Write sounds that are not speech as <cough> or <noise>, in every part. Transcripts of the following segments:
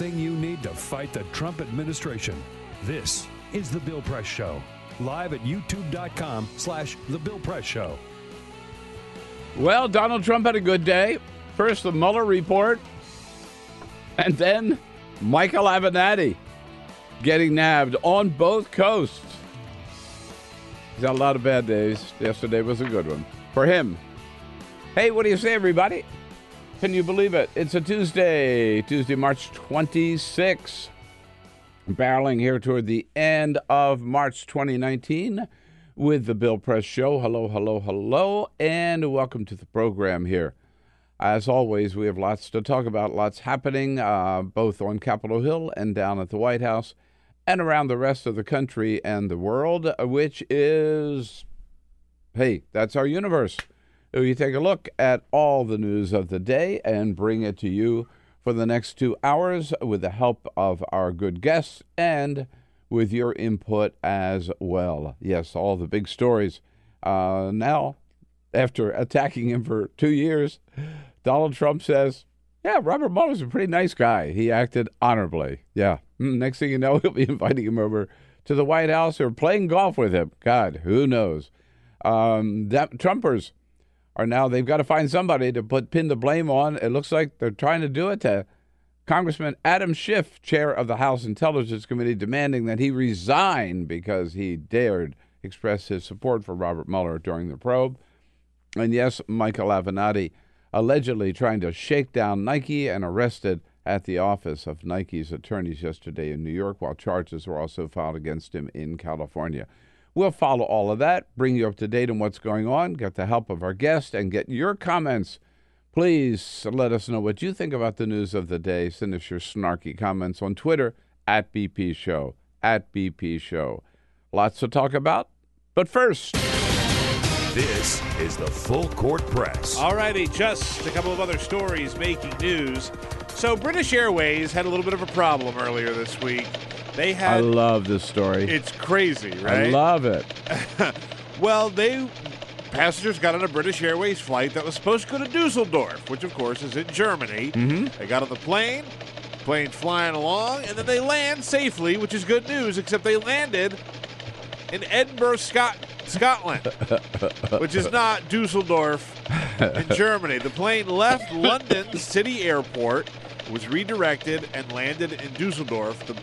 everything you need to fight the Trump administration. This is The Bill Press Show, live at youtube.com slash The Bill Press Show. Well, Donald Trump had a good day. First, the Mueller report, and then Michael Avenatti getting nabbed on both coasts. He's had a lot of bad days. Yesterday was a good one for him. Hey, what do you say, everybody? Can you believe it? It's a Tuesday, Tuesday, March 26. Barreling here toward the end of March 2019 with the Bill Press Show. Hello, hello, hello, and welcome to the program here. As always, we have lots to talk about, lots happening uh, both on Capitol Hill and down at the White House and around the rest of the country and the world, which is, hey, that's our universe. We take a look at all the news of the day and bring it to you for the next two hours with the help of our good guests and with your input as well. Yes, all the big stories. Uh, now, after attacking him for two years, Donald Trump says, Yeah, Robert Mueller's a pretty nice guy. He acted honorably. Yeah. Hmm, next thing you know, <laughs> he'll be inviting him over to the White House or playing golf with him. God, who knows? Um, that, Trumpers are now they've got to find somebody to put pin the blame on. It looks like they're trying to do it to Congressman Adam Schiff, chair of the House Intelligence Committee, demanding that he resign because he dared express his support for Robert Mueller during the probe. And yes, Michael Avenatti allegedly trying to shake down Nike and arrested at the office of Nike's attorneys yesterday in New York, while charges were also filed against him in California. We'll follow all of that, bring you up to date on what's going on, get the help of our guest, and get your comments. Please let us know what you think about the news of the day. Send us your snarky comments on Twitter at BP Show. At BP Show. Lots to talk about. But first, this is the Full Court Press. All righty, just a couple of other stories making news. So, British Airways had a little bit of a problem earlier this week. They had. I love this story. It's crazy, right? I love it. <laughs> well, they passengers got on a British Airways flight that was supposed to go to Dusseldorf, which of course is in Germany. Mm-hmm. They got on the plane, plane flying along, and then they land safely, which is good news. Except they landed in Edinburgh, Scot- Scotland, <laughs> which is not Dusseldorf in <laughs> Germany. The plane left London City Airport, was redirected, and landed in Dusseldorf. The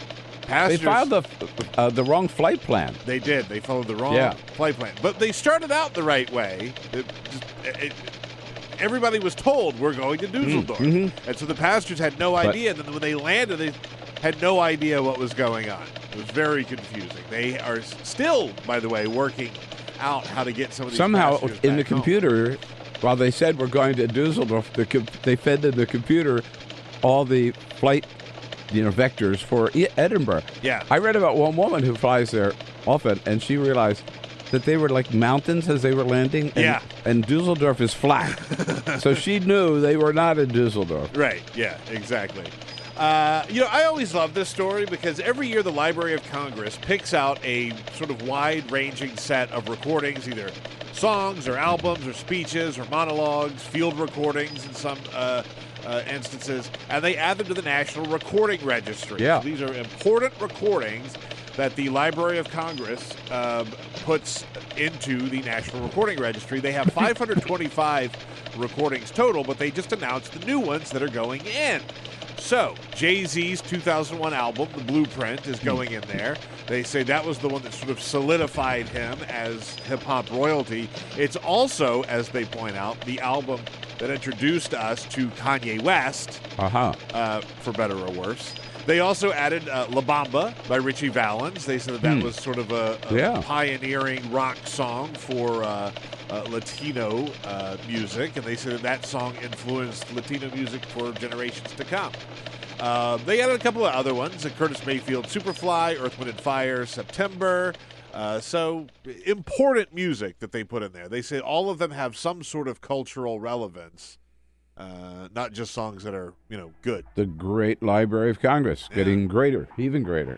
Passengers, they filed the uh, the wrong flight plan. They did. They followed the wrong yeah. flight plan, but they started out the right way. It, it, everybody was told we're going to Dusseldorf, mm-hmm. and so the passengers had no idea. But, and then when they landed, they had no idea what was going on. It was very confusing. They are still, by the way, working out how to get some of these somehow in the home. computer. While they said we're going to Dusseldorf, the, they fed to the computer all the flight you know vectors for Edinburgh. Yeah, I read about one woman who flies there often, and she realized that they were like mountains as they were landing. And, yeah, and Dusseldorf is flat, <laughs> so she knew they were not in Dusseldorf. Right. Yeah. Exactly. Uh, you know, I always love this story because every year the Library of Congress picks out a sort of wide ranging set of recordings, either songs or albums or speeches or monologues, field recordings in some uh, uh, instances, and they add them to the National Recording Registry. Yeah. These are important recordings that the Library of Congress um, puts into the National Recording Registry. They have <laughs> 525 recordings total, but they just announced the new ones that are going in. So, Jay Z's 2001 album, The Blueprint, is going in there. They say that was the one that sort of solidified him as hip hop royalty. It's also, as they point out, the album that introduced us to Kanye West, Uh huh. uh, for better or worse. They also added uh, La Bamba by Ritchie Valens. They said that that Hmm. was sort of a, a Yeah. pioneering rock song for uh, uh, Latino uh, music, and they said that that song influenced Latino music for generations to come. Uh, they added a couple of other ones: uh, Curtis Mayfield, "Superfly," Earth, Wind and Fire, "September." Uh, so important music that they put in there. They say all of them have some sort of cultural relevance, uh, not just songs that are you know good. The great Library of Congress getting greater, even greater.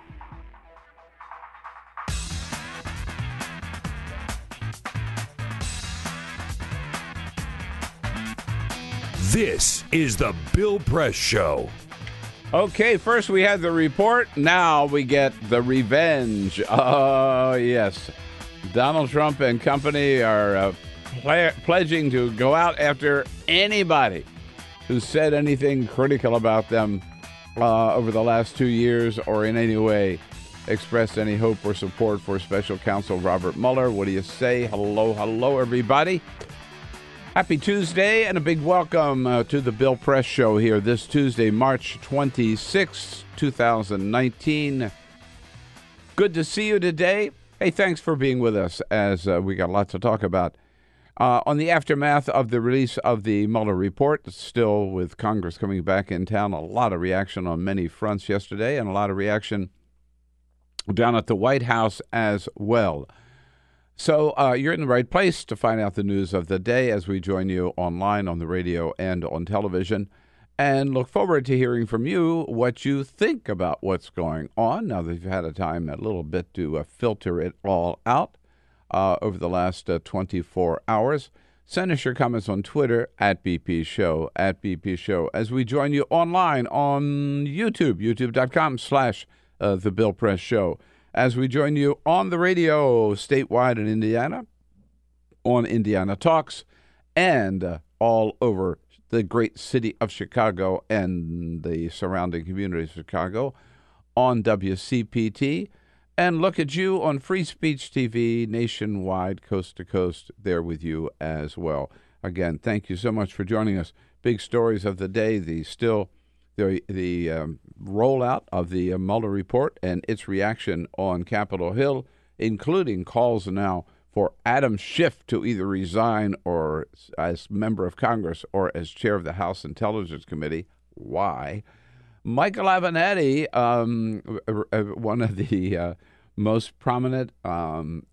This is the Bill Press Show. Okay, first we had the report. Now we get the revenge. Oh, yes. Donald Trump and company are uh, ple- pledging to go out after anybody who said anything critical about them uh, over the last two years or in any way expressed any hope or support for special counsel Robert Mueller. What do you say? Hello, hello, everybody. Happy Tuesday and a big welcome uh, to the Bill Press Show here this Tuesday, March 26, 2019. Good to see you today. Hey, thanks for being with us as uh, we got a lot to talk about. Uh, on the aftermath of the release of the Mueller report, still with Congress coming back in town, a lot of reaction on many fronts yesterday and a lot of reaction down at the White House as well. So uh, you're in the right place to find out the news of the day as we join you online on the radio and on television. And look forward to hearing from you what you think about what's going on now that you've had a time a little bit to uh, filter it all out uh, over the last uh, 24 hours. Send us your comments on Twitter at BP Show, at BP Show, as we join you online on YouTube, youtube.com slash uh, The Bill Press Show as we join you on the radio statewide in Indiana, on Indiana Talks, and uh, all over the great city of Chicago and the surrounding communities of Chicago on WCPT. And look at you on Free Speech TV nationwide, coast to coast, there with you as well. Again, thank you so much for joining us. Big stories of the day, the still the the um, rollout of the uh, Mueller report and its reaction on Capitol Hill, including calls now for Adam Schiff to either resign or as member of Congress or as chair of the House Intelligence Committee. Why? Michael Avenatti, um, one of the uh, most prominent um,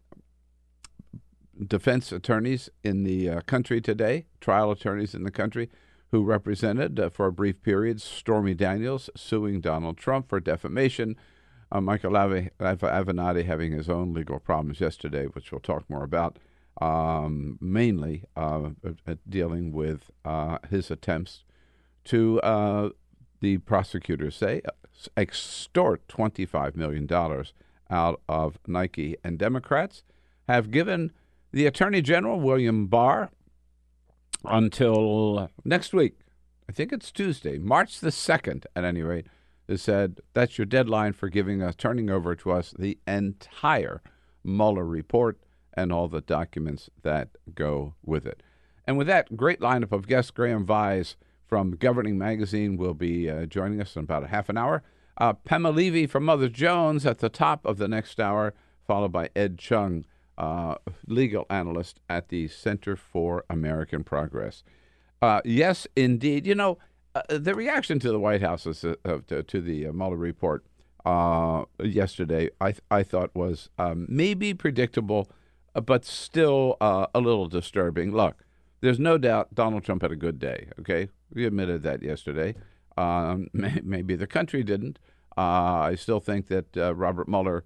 defense attorneys in the uh, country today, trial attorneys in the country, who represented uh, for a brief period Stormy Daniels suing Donald Trump for defamation. Uh, Michael Av- Av- Avenatti having his own legal problems yesterday, which we'll talk more about, um, mainly uh, uh, dealing with uh, his attempts to, the prosecutors say, extort $25 million out of Nike. And Democrats have given the Attorney General, William Barr, until next week. I think it's Tuesday, March the 2nd, at any rate, has said that's your deadline for giving us, turning over to us the entire Mueller report and all the documents that go with it. And with that great lineup of guests, Graham Vyse from Governing Magazine will be uh, joining us in about a half an hour. Uh, Pema Levy from Mother Jones at the top of the next hour, followed by Ed Chung, uh, legal analyst at the Center for American Progress. Uh, yes, indeed. You know, uh, the reaction to the White House uh, to, to the uh, Mueller report yesterday, I th- I thought was um, maybe predictable, but still a little disturbing. Look, there's no doubt Donald Trump had a good day. Okay, we admitted that yesterday. Um, <laughs> may, maybe the country didn't. Uh, I still think that uh, Robert Mueller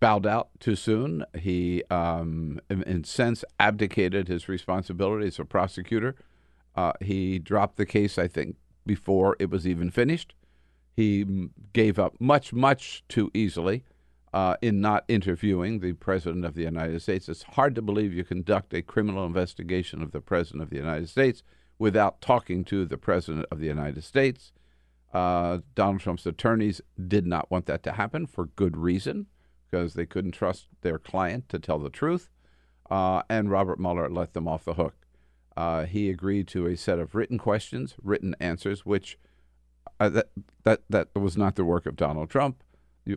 bowed out too soon. He, um, in, in sense, abdicated his responsibility as a prosecutor. Uh, he dropped the case, I think, before it was even finished. He gave up much, much too easily uh, in not interviewing the President of the United States. It's hard to believe you conduct a criminal investigation of the President of the United States without talking to the President of the United States. Uh, Donald Trump's attorneys did not want that to happen for good reason because they couldn't trust their client to tell the truth. Uh, and Robert Mueller let them off the hook. Uh, he agreed to a set of written questions, written answers, which uh, that that that was not the work of Donald Trump.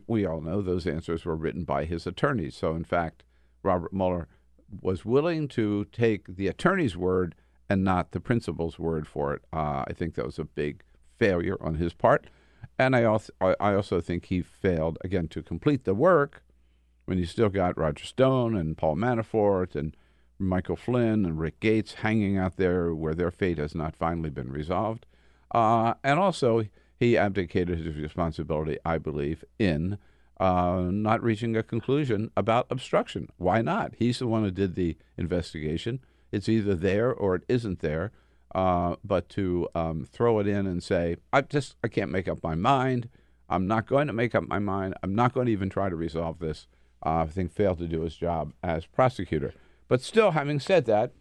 We all know those answers were written by his attorneys. So, in fact, Robert Mueller was willing to take the attorney's word and not the principal's word for it. Uh, I think that was a big failure on his part, and I also I also think he failed again to complete the work when you still got Roger Stone and Paul Manafort and Michael Flynn and Rick Gates hanging out there where their fate has not finally been resolved. Uh, and also, he abdicated his responsibility, I believe, in uh, not reaching a conclusion about obstruction. Why not? He's the one who did the investigation. It's either there or it isn't there. Uh, but to um, throw it in and say, I just I can't make up my mind. I'm not going to make up my mind. I'm not going to even try to resolve this. Uh, I think failed to do his job as prosecutor. But still, having said that,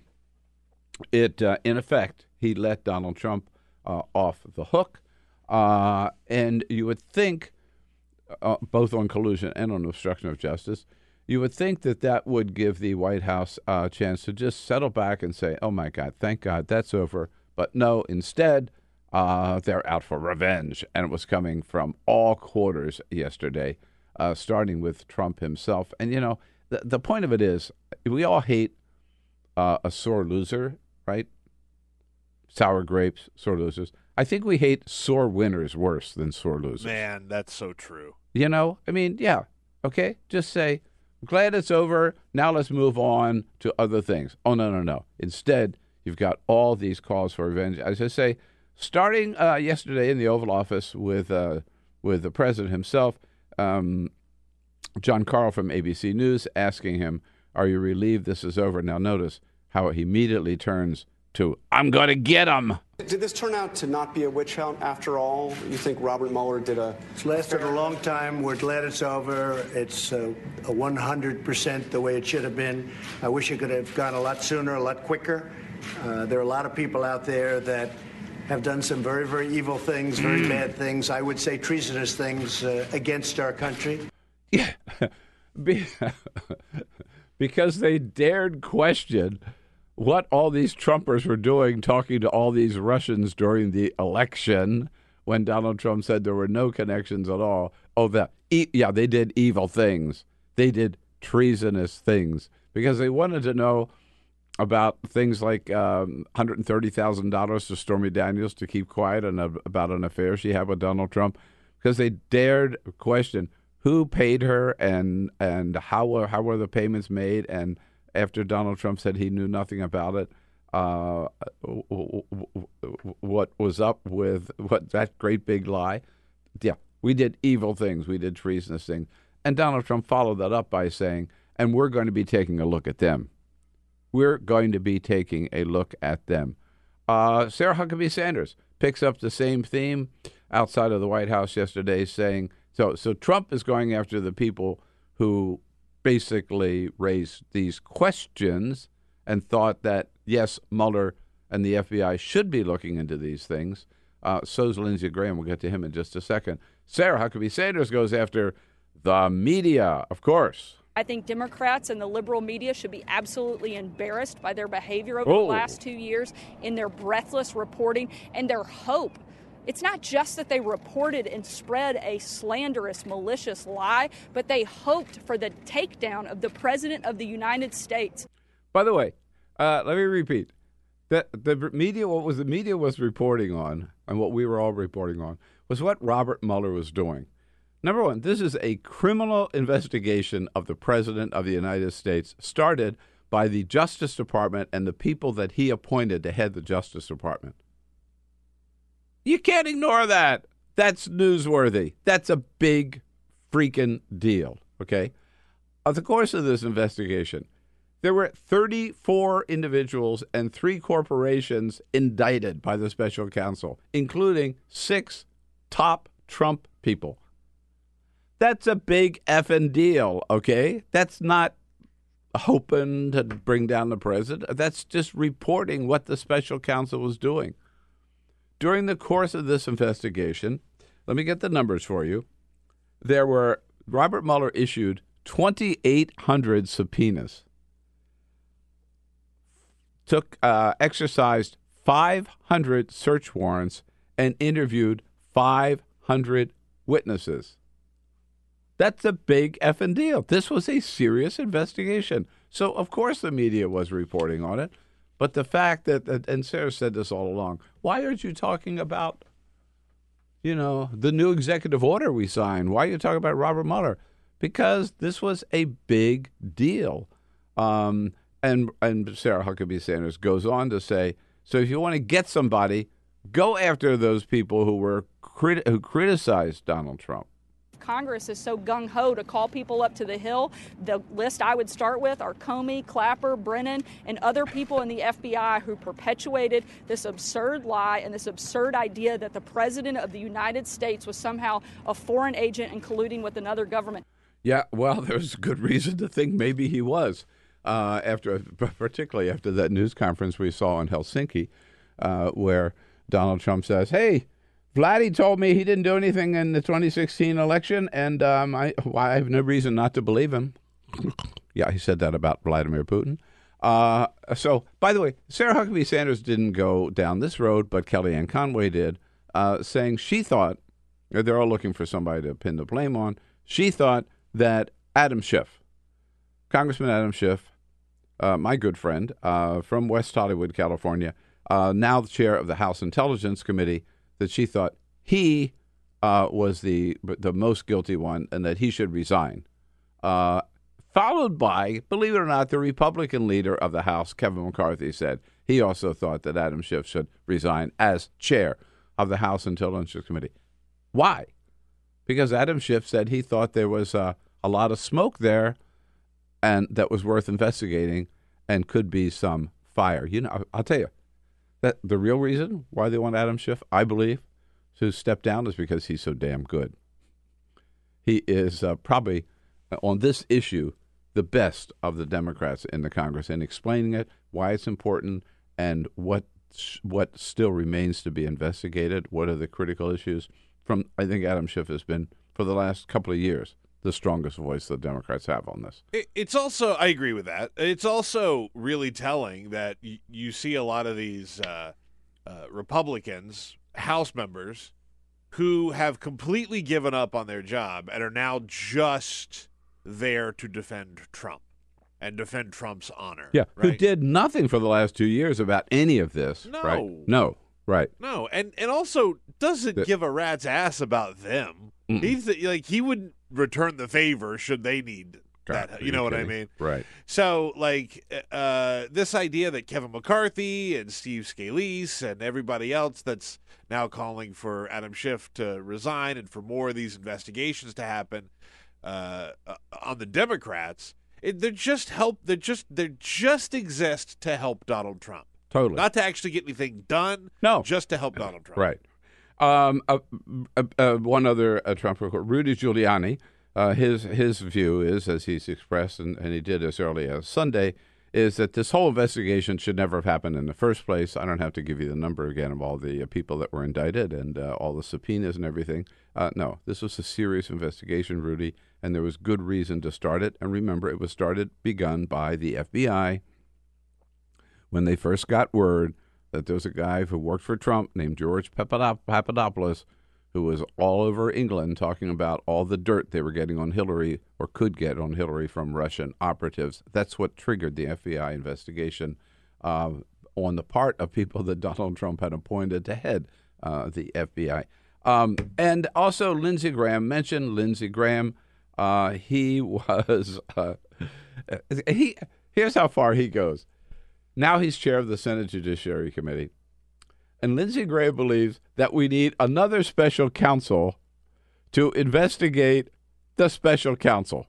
it uh, in effect he let Donald Trump uh, off the hook, uh, and you would think, uh, both on collusion and on obstruction of justice, you would think that that would give the White House a chance to just settle back and say, "Oh my God, thank God that's over." But no, instead, uh, they're out for revenge, and it was coming from all quarters yesterday, uh, starting with Trump himself. And you know, the the point of it is, we all hate uh, a sore loser, right? Sour grapes, sore losers. I think we hate sore winners worse than sore losers. Man, that's so true. You know, I mean, yeah, okay. Just say, glad it's over. Now let's move on to other things. Oh no, no, no. Instead, you've got all these calls for revenge. As I say, starting uh, yesterday in the Oval Office with uh, with the president himself, um, Jon Karl from ABC News, asking him, "Are you relieved this is over?" Now notice how he immediately turns to, "I'm going to get him." Did this turn out to not be a witch hunt after all? You think Robert Mueller did a. It's lasted a long time. We're glad it's over. It's uh, a 100% the way it should have been. I wish it could have gone a lot sooner, a lot quicker. Uh, there are a lot of people out there that have done some very, very evil things, very bad things. I would say treasonous things uh, against our country. Yeah, <laughs> <laughs> because they dared question what all these Trumpers were doing, talking to all these Russians during the election when Donald Trump said there were no connections at all. Oh, that e- yeah, they did evil things. They did treasonous things because they wanted to know about things like um, $130,000 to Stormy Daniels to keep quiet and about an affair she had with Donald Trump because they dared question who paid her and and how were how were the payments made and after Donald Trump said he knew nothing about it uh, what was up with what that great big lie yeah we did evil things we did treasonous things and Donald Trump followed that up by saying and we're going to be taking a look at them we're going to be taking a look at them. Uh, Sarah Huckabee Sanders picks up the same theme outside of the White House yesterday, saying so. So Trump is going after the people who basically raised these questions and thought that yes, Mueller and the FBI should be looking into these things. Uh, so's Lindsey Graham. We'll get to him in just a second. Sarah Huckabee Sanders goes after the media, of course. I think Democrats and the liberal media should be absolutely embarrassed by their behavior over Oh. the last two years in their breathless reporting and their hope. It's not just that they reported and spread a slanderous, malicious lie, but they hoped for the takedown of the President of the United States. By the way, uh, let me repeat that the media, what was the media was reporting on, and what we were all reporting on, was what Robert Mueller was doing. Number one, this is a criminal investigation of the President of the United States, started by the Justice Department and the people that he appointed to head the Justice Department. You can't ignore that. That's newsworthy. That's a big freaking deal. Okay. Of the course of this investigation, there were 34 individuals and three corporations indicted by the special counsel, including six top Trump people. That's a big effing deal, okay? That's not hoping to bring down the president. That's just reporting what the special counsel was doing. During the course of this investigation, let me get the numbers for you. There were, Robert Mueller issued 2,800 subpoenas, took, uh, exercised 500 search warrants, and interviewed 500 witnesses. That's a big effing deal. This was a serious investigation. So, of course, the media was reporting on it. But the fact that, and Sarah said this all along, why aren't you talking about, you know, the new executive order we signed? Why are you talking about Robert Mueller? Because this was a big deal. Um, and, and Sarah Huckabee Sanders goes on to say, so if you want to get somebody, go after those people who were crit- who criticized Donald Trump. Congress is so gung ho to call people up to the Hill. The list I would start with are Comey, Clapper, Brennan, and other people in the FBI who perpetuated this absurd lie and this absurd idea that the President of the United States was somehow a foreign agent and colluding with another government. Yeah, well, <laughs> there's good reason to think maybe he was. Uh, after, <laughs> particularly after that news conference we saw in Helsinki, uh, where Donald Trump says, "Hey, Vladdy told me he didn't do anything in the 2016 election, and um, I, well, I have no reason not to believe him. <laughs> yeah, he said that about Vladimir Putin. Uh, so, by the way, Sarah Huckabee Sanders didn't go down this road, but Kellyanne Conway did, uh, saying she thought they're all looking for somebody to pin the blame on. She thought that Adam Schiff, Congressman Adam Schiff, uh, my good friend uh, from West Hollywood, California, uh, now the chair of the House Intelligence Committee, that she thought he uh, was the the most guilty one and that he should resign. Uh, followed by, believe it or not, the Republican leader of the House, Kevin McCarthy, said he also thought that Adam Schiff should resign as chair of the House Intelligence Committee. Why? Because Adam Schiff said he thought there was uh, a lot of smoke there and that was worth investigating and could be some fire. You know, I'll tell you, that the real reason why they want Adam Schiff, I believe, to step down is because he's so damn good. He is uh, probably uh, on this issue the best of the Democrats in the Congress in explaining it, why it's important, and what what still remains to be investigated. What are the critical issues? From I think Adam Schiff has been for the last couple of years the strongest voice the Democrats have on this. It's also, I agree with that. It's also really telling that y- you see a lot of these uh, uh, Republicans, House members, who have completely given up on their job and are now just there to defend Trump and defend Trump's honor. Yeah, right? who did nothing for the last two years about any of this. No. Right? No. Right. No, and and also doesn't The- give a rat's ass about them. He's like he wouldn't return the favor should they need God, that. You know what I mean? Right. So, like, uh, this idea that Kevin McCarthy and Steve Scalise and everybody else that's now calling for Adam Schiff to resign and for more of these investigations to happen uh, uh, on the Democrats, it, they're just help. They're just they just exist to help Donald Trump, Totally. not to actually get anything done. No. just to help Donald Trump. Right. Um, uh, uh, uh, one other Trump record, Rudy Giuliani. His his view is, as he's expressed, and, and he did as early as Sunday, is that this whole investigation should never have happened in the first place. I don't have to give you the number again of all the people that were indicted and all the subpoenas and everything. No, this was a serious investigation, Rudy, and there was good reason to start it. And remember, it was started, begun by the FBI when they first got word that there's a guy who worked for Trump named George Papadopoulos who was all over England talking about all the dirt they were getting on Hillary or could get on Hillary from Russian operatives. That's what triggered the FBI investigation uh, on the part of people that Donald Trump had appointed to head uh, the FBI. Um, and also, Lindsey Graham mentioned Lindsey Graham. Uh, he <laughs> was uh, he. Here's how far he goes. Now he's chair of the Senate Judiciary Committee. And Lindsey Graham believes that we need another special counsel to investigate the special counsel.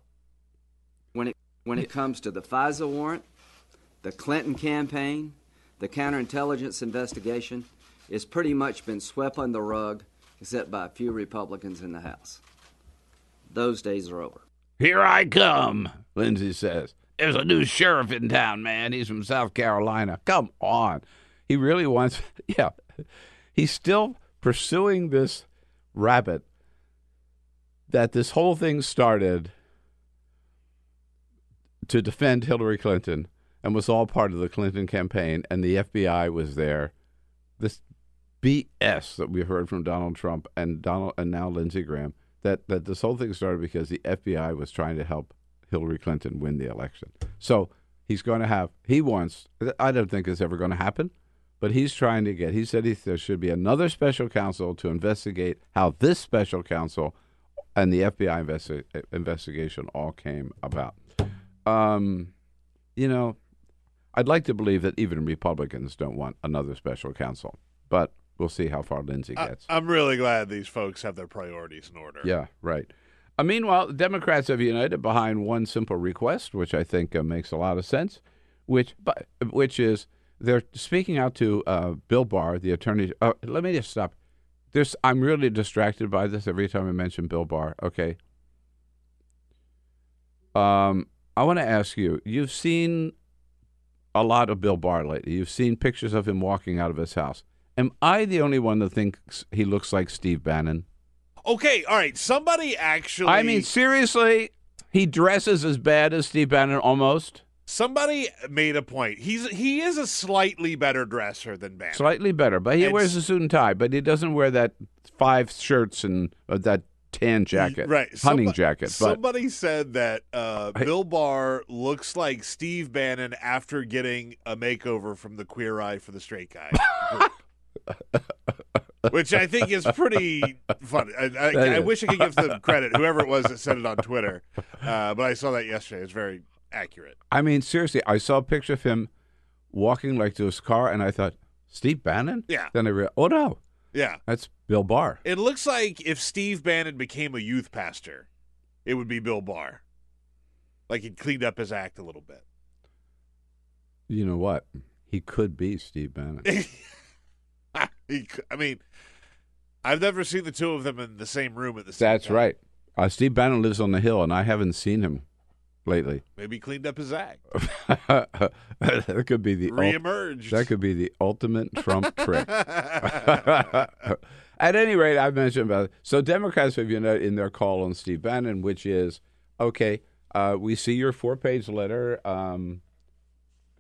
When it when it comes to the FISA warrant, the Clinton campaign, the counterintelligence investigation, it's pretty much been swept under the rug, except by a few Republicans in the House. Those days are over. Here I come, Lindsey says. There's a new sheriff in town, man. He's from South Carolina. Come on. He really wants, <laughs> yeah. He's still pursuing this rabbit that this whole thing started to defend Hillary Clinton and was all part of the Clinton campaign, and the FBI was there. This BS that we heard from Donald Trump and Donald and now Lindsey Graham that that this whole thing started because the FBI was trying to help Hillary Clinton win the election. So he's going to have he wants. I don't think it's ever going to happen, but he's trying to get. He said he, there should be another special counsel to investigate how this special counsel and the FBI investi- investigation all came about. Um, you know, I'd like to believe that even Republicans don't want another special counsel, but we'll see how far Lindsey gets. I, am really glad these folks have their priorities in order. Yeah, right. Uh, meanwhile, Democrats have united behind one simple request, which I think uh, makes a lot of sense, which which is they're speaking out to uh, Bill Barr, the attorney. Uh, let me just stop. There's, I'm really distracted by this every time I mention Bill Barr. Okay. Um, I want to ask you. You've seen a lot of Bill Barr lately. You've seen pictures of him walking out of his house. Am I the only one that thinks he looks like Steve Bannon? Okay, all right. Somebody actually. I mean, seriously, he dresses as bad as Steve Bannon almost. Somebody made a point. He's he is a slightly better dresser than Bannon. Slightly better, but he And wears a suit and tie. But he doesn't wear that five shirts and uh, that tan jacket, Right. hunting Somebo- jacket. But Somebody said that uh, Bill Barr looks like Steve Bannon after getting a makeover from the Queer Eye for the Straight Guy. <laughs> <laughs> <laughs> Which I think is pretty funny. I, I, I wish I could give them <laughs> credit, whoever it was that said it on Twitter. Uh, but I saw that yesterday. It's very accurate. I mean, seriously, I saw a picture of him walking like to his car, and I thought, Steve Bannon? Yeah. Then I realized, oh no, Yeah. that's Bill Barr. It looks like if Steve Bannon became a youth pastor, it would be Bill Barr. Like he'd cleaned up his act a little bit. You know what? He could be Steve Bannon. <laughs> <laughs> He I mean, I've never seen the two of them in the same room at the same time. That's time. right. Uh, Steve Bannon lives on the hill, and I haven't seen him lately. Maybe he cleaned up his act. <laughs> that could be the ul- that could be the ultimate Trump <laughs> trick. At any rate, I've mentioned about it. So Democrats have united in their call on Steve Bannon, which is okay. Uh, we see your four-page letter. Um,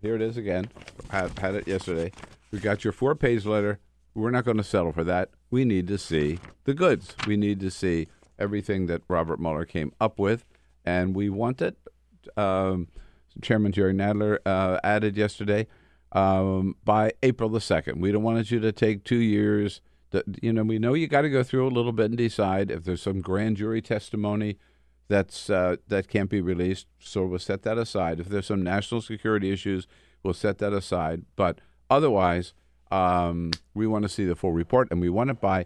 here it is again. Had, had it yesterday. We got your four-page letter. We're not going to settle for that. We need to see the goods. We need to see everything that Robert Mueller came up with, and we want it. Um, Chairman Jerry Nadler uh, added yesterday um, by April the second. We don't want you to take two years. To, you know, we know you got to go through a little bit and decide if there's some grand jury testimony that's uh, that can't be released. So we'll set that aside. If there's some national security issues, we'll set that aside. But otherwise, um, we want to see the full report, and we want it by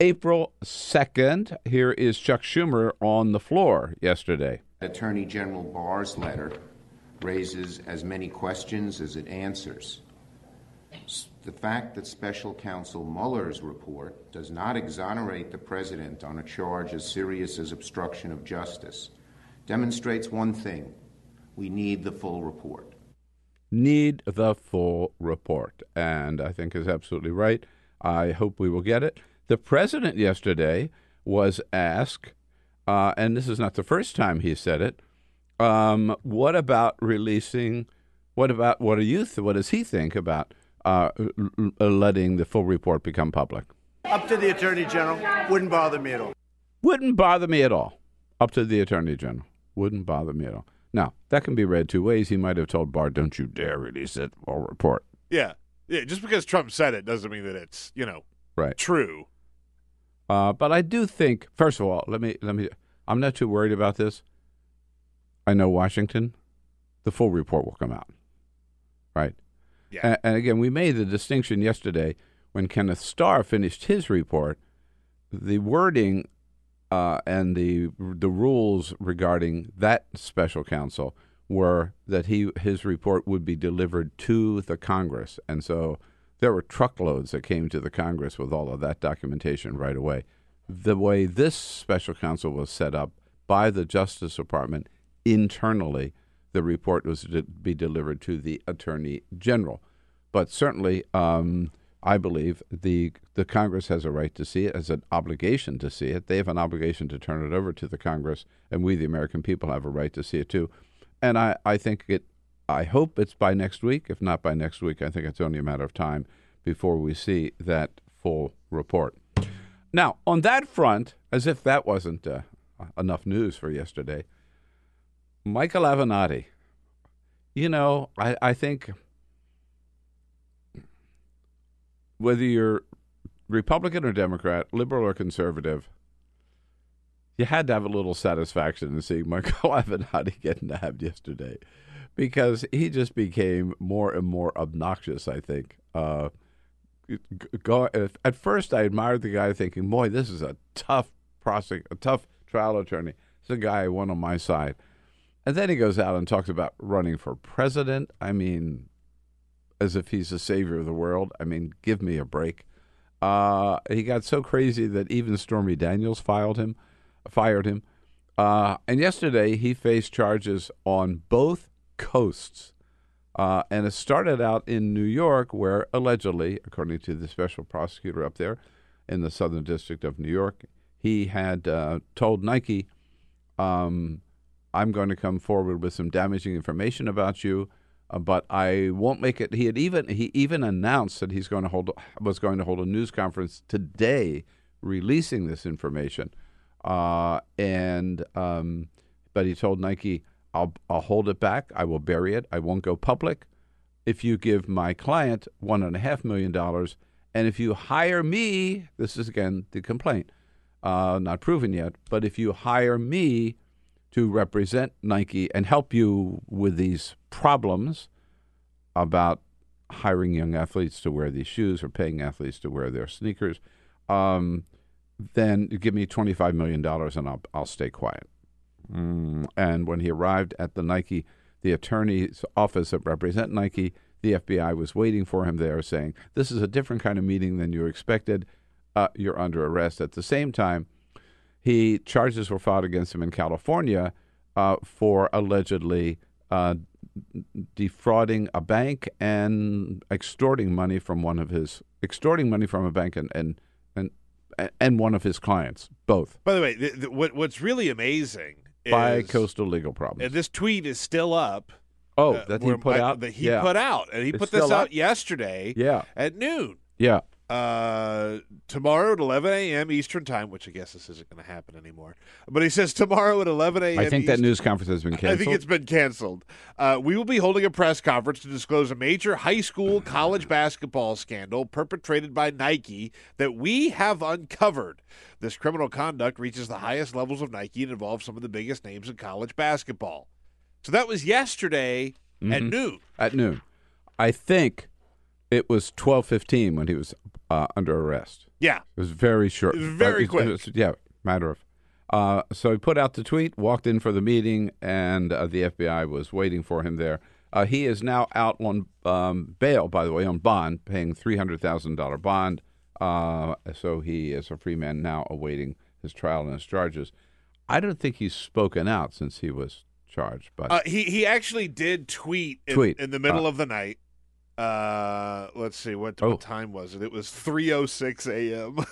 April 2nd. Here is Chuck Schumer on the floor yesterday. Attorney General Barr's letter raises as many questions as it answers. The fact that Special Counsel Mueller's report does not exonerate the President on a charge as serious as obstruction of justice demonstrates one thing we need the full report. Need the full report. And I think is absolutely right. I hope we will get it. The president yesterday was asked, uh, and this is not the first time he said it, um, what about releasing, what about, what do you, th- what does he think about uh, letting the full report become public? Up to the Attorney General. Wouldn't bother me at all. Wouldn't bother me at all. Up to the Attorney General. Wouldn't bother me at all. Now, that can be read two ways. He might have told Barr, don't you dare release it or report. yeah. Yeah. Just because Trump said it doesn't mean that it's, you know, Right. true. Uh, but I do think, first of all, let me, let me, I'm not too worried about this. I know Washington, the full report will come out. Right. Yeah. And, and again, we made the distinction yesterday when Kenneth Starr finished his report, the wording uh, and the the rules regarding that special counsel were that he his report would be delivered to the Congress, and so there were truckloads that came to the Congress with all of that documentation right away. The way this special counsel was set up by the Justice Department internally, the report was to be delivered to the Attorney General. But certainly, um, I believe the the Congress has a right to see it, has an obligation to see it. They have an obligation to turn it over to the Congress, and we, the American people, have a right to see it too. And I, I think it. I hope it's by next week. If not by next week, I think it's only a matter of time before we see that full report. Now, on that front, as if that wasn't uh, enough news for yesterday, Michael Avenatti. You know, I, I think whether you're Republican or Democrat, liberal or conservative, you had to have a little satisfaction in seeing Michael <laughs> Avenatti get nabbed yesterday because he just became more and more obnoxious, I think. Uh, go, at first, I admired the guy thinking, boy, this is a tough prosec- a tough trial attorney. It's a guy I want on my side. And then he goes out and talks about running for president. I mean, as if he's the savior of the world. I mean, give me a break. Uh, he got so crazy that even Stormy Daniels filed him, fired him. Uh, and yesterday he faced charges on both coasts. Uh, and it started out in New York, where allegedly, according to the special prosecutor up there in the Southern District of New York, he had uh, told Nike, um, I'm going to come forward with some damaging information about you uh, but I won't make it. He had even he even announced that he's going to hold was going to hold a news conference today, releasing this information, uh, and um, but he told Nike, "I'll I'll hold it back. I will bury it. I won't go public. If you give my client one and a half million dollars, and if you hire me, this is again the complaint, uh, not proven yet, but if you hire me." To represent Nike and help you with these problems about hiring young athletes to wear these shoes or paying athletes to wear their sneakers, um, then give me $25 million and I'll, I'll stay quiet. Mm. And when he arrived at the Nike, the attorney's office that represent Nike, the FBI was waiting for him there saying, This is a different kind of meeting than you expected. Uh, you're under arrest. At the same time, he charges were filed against him in California uh, for allegedly uh, defrauding a bank and extorting money from one of his extorting money from a bank and and and, and one of his clients, both. By the way, the, the, what what's really amazing by is, coastal legal problems. And this tweet is still up. Oh, uh, that he put out. That he yeah. put out, and he it's put this out up? yesterday. Yeah. at noon. Yeah. Uh, tomorrow at 11 a.m. Eastern time, which I guess this isn't going to happen anymore. But he says tomorrow at 11 a.m. I think Eastern, that news conference has been canceled. I think it's been canceled. Uh, we will be holding a press conference to disclose a major high school college basketball scandal perpetrated by Nike that we have uncovered. This criminal conduct reaches the highest levels of Nike and involves some of the biggest names in college basketball. So that was yesterday Mm-hmm. at noon. At noon, I think it was twelve fifteen when he was uh, under arrest. Yeah. It was very short. It was very It quick. was- yeah, matter of. Uh, so he put out the tweet, walked in for the meeting, and uh, the FBI was waiting for him there. Uh, he is now out on um, bail, by the way, on bond, paying three hundred thousand dollar bond. Uh, so he is a free man now, awaiting his trial and his charges. I don't think he's spoken out since he was charged, but Uh, he he actually did tweet in, Tweet. in the middle Uh. of the night. Uh, let's see what Oh. what time was it? It was three oh six a.m. <laughs>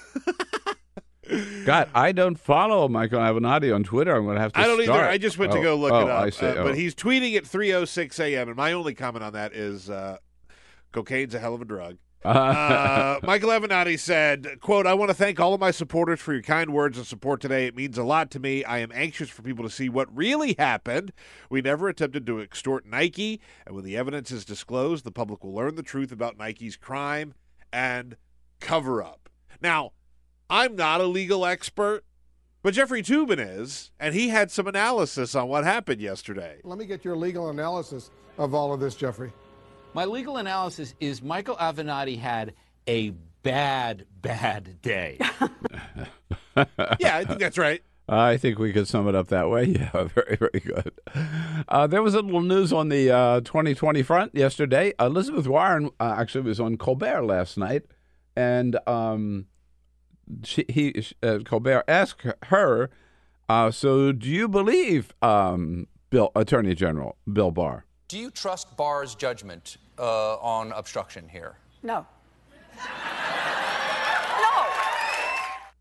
God, I don't follow Michael Avenatti on Twitter. I'm going to have to. I don't either. I just went to Oh, go look oh, it up. I see. Uh, Oh. But he's tweeting at three oh six a.m. And my only comment on that is uh, cocaine's a hell of a drug. Uh, Michael Avenatti said, quote, I want to thank all of my supporters for your kind words and support today. It means a lot to me. I am anxious for people to see what really happened. We never attempted to extort Nike, and when the evidence is disclosed, the public will learn the truth about Nike's crime and cover up. Now, I'm not a legal expert, but Jeffrey Toobin is, and he had some analysis on what happened yesterday. Let me get your legal analysis of all of this, Jeffrey. My legal analysis is Michael Avenatti had a bad, bad day. <laughs> yeah, I think that's right. I think we could sum it up that way. <laughs> Yeah, very, very good. Uh, there was a little news on the uh, 2020 front yesterday. Elizabeth Warren uh, actually was on Colbert last night, and um, she, he, uh, Colbert asked her, uh, "So, do you believe um, Bill Attorney General Bill Barr?" Do you trust Barr's judgment uh, on obstruction here? <laughs> No.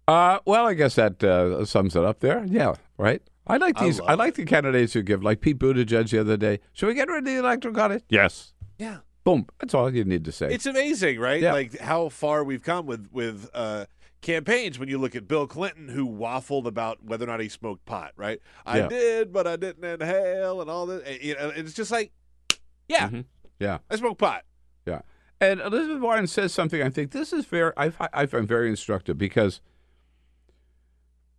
Uh, well, I guess that uh, sums it up there. Yeah, right. I like these. I, love like the candidates who give, like Pete Buttigieg the other day. Should we get rid of the electoral college? Yes. Yeah. Boom. That's all you need to say. It's amazing, right? Yeah. Like how far we've come with with uh, campaigns. When you look at Bill Clinton, who waffled about whether or not he smoked pot, right? I Yeah. did, but I didn't inhale, and all this. and, You know, it's just like, yeah, Mhm. Yeah. I smoke pot. Yeah. And Elizabeth Warren says something. I think this is very. I, I find very instructive because.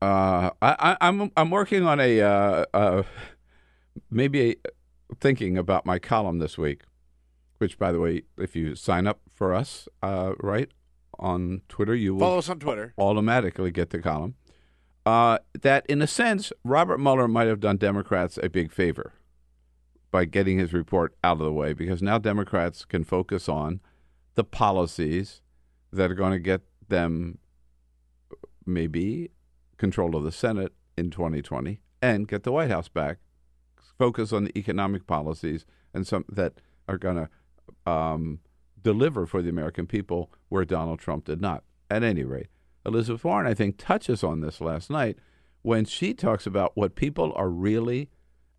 Uh, I, I, I'm I'm working on a uh, uh, maybe a, thinking about my column this week, which by the way, if you sign up for us, uh, right on Twitter, you will Follow us on Twitter. automatically get the column. Uh, that in a sense, Robert Mueller might have done Democrats a big favor by getting his report out of the way because now Democrats can focus on the policies that are going to get them maybe control of the Senate in 2020 and get the White House back. Focus on the economic policies and some that are going to um, deliver for the American people where Donald Trump did not. At any rate, Elizabeth Warren, I think, touches on this last night when she talks about what people are really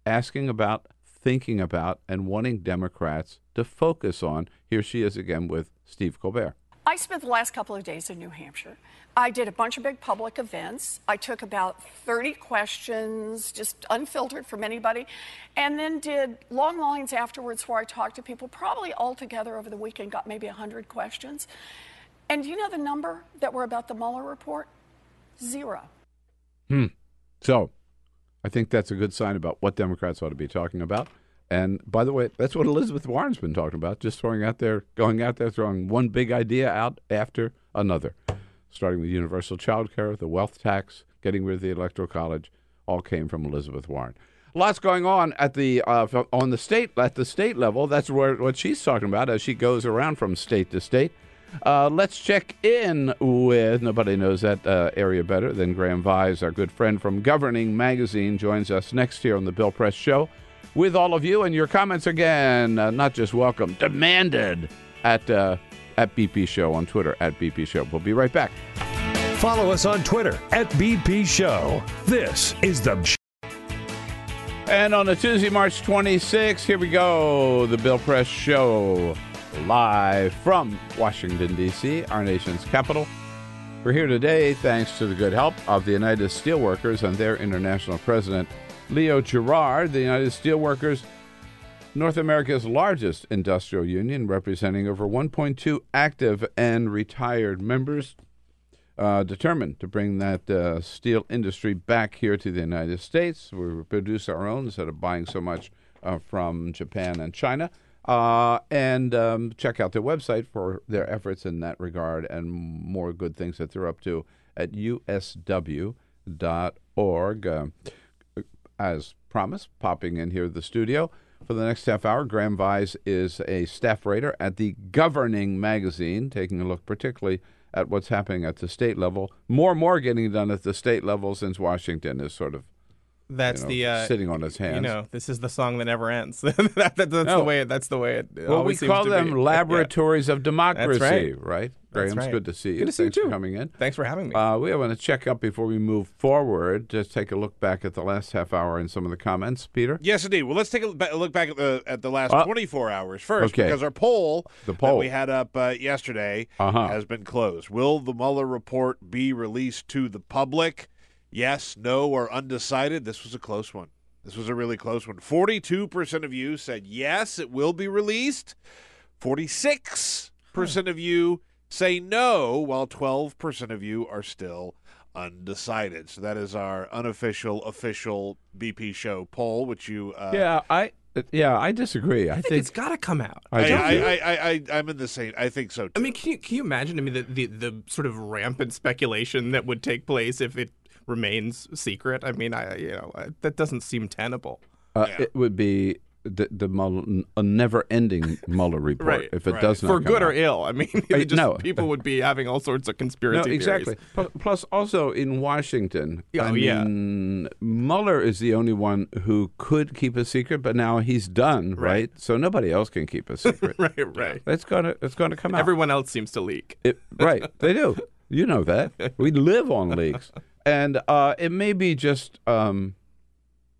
asking about, thinking about, and wanting Democrats to focus on. Here she is again with Steve Colbert. I spent the last couple of days in New Hampshire. I did a bunch of big public events. I took about 30 questions, just unfiltered from anybody, and then did long lines afterwards where I talked to people, probably all together over the weekend, got maybe 100 questions. And do you know the number that were about the Mueller report? Zero. Hmm. So, I think that's a good sign about what Democrats ought to be talking about. And by the way, that's what Elizabeth Warren's been talking about, just throwing out there, going out there, throwing one big idea out after another, starting with universal child care, the wealth tax, getting rid of the electoral college, all came from Elizabeth Warren. Lots going on at the uh, on the state at the state level. That's where what she's talking about as she goes around from state to state. Uh, let's check in with nobody knows that uh, area better than Graham Vyse, our good friend from Governing Magazine, joins us next here on the Bill Press Show with all of you and your comments again. Uh, not just welcome, demanded at uh, at BP Show on Twitter at BP Show. We'll be right back. Follow us on Twitter at BP Show. This is the And on a Tuesday, March 26th, here we go, the Bill Press Show, live from Washington, D.C., our nation's capital. We're here today thanks to the good help of the United Steelworkers and their international president, Leo Gerard. The United Steelworkers, North America's largest industrial union, representing over 1.2 active and retired members, uh, determined to bring that uh, steel industry back here to the United States. We produce our own instead of buying so much uh, from Japan and China. Uh, and um, check out their website for their efforts in that regard and more good things that they're up to at usw.org. Uh, as promised, popping in here to the studio for the next half hour. Graham Vyse is a staff writer at the Governing Magazine, taking a look particularly at what's happening at the state level. More and more getting done at the state level since Washington is sort of That's you know, the uh, sitting on his hands. You know, this is the song that never ends. <laughs> that, that- that's No. the way. It, that's the way it. well, we seems call to them be. laboratories of democracy, right. right? That's Graham's right. good to see you. Good to see you Thanks for too. coming in. Thanks for having me. Uh, we want to check up before we move forward. Just take a look back at the last half hour and some of the comments, Peter. Yes, indeed. Well, let's take a look back at the at the last Uh, 24 hours first, okay. because our poll, The that poll. we had up uh, yesterday Uh-huh. has been closed. Will the Mueller report be released to the public? Yes, no, or undecided. This was a close one. This was a really close one. 42% of you said yes, it will be released. 46% of you say no, while 12% of you are still undecided. So that is our unofficial, official BP show poll, which you uh, Yeah, I Uh, Yeah, I disagree. I, I think, it's got to come out. I, I, I, I, I, I'm in the same. I think so. Too. I mean, can you can you imagine? I mean, the, the the sort of rampant speculation that would take place if it remains secret. I mean, I you know I, that doesn't seem tenable. Uh, It would be the the Mueller, a never-ending Mueller <laughs> report Right, if it right. does not for come good or ill. I mean, <laughs> just, no. people would be having all sorts of conspiracy No, exactly. theories. Plus, plus, also in Washington, I Oh, yeah. mean, Mueller is the only one who could keep a secret, but now he's done, right? So nobody else can keep a secret. <laughs> right, right. It's gonna, it's gonna come out. Everyone else seems to leak. It, right, they do. You know that. We live on leaks, and uh, it may be just, um,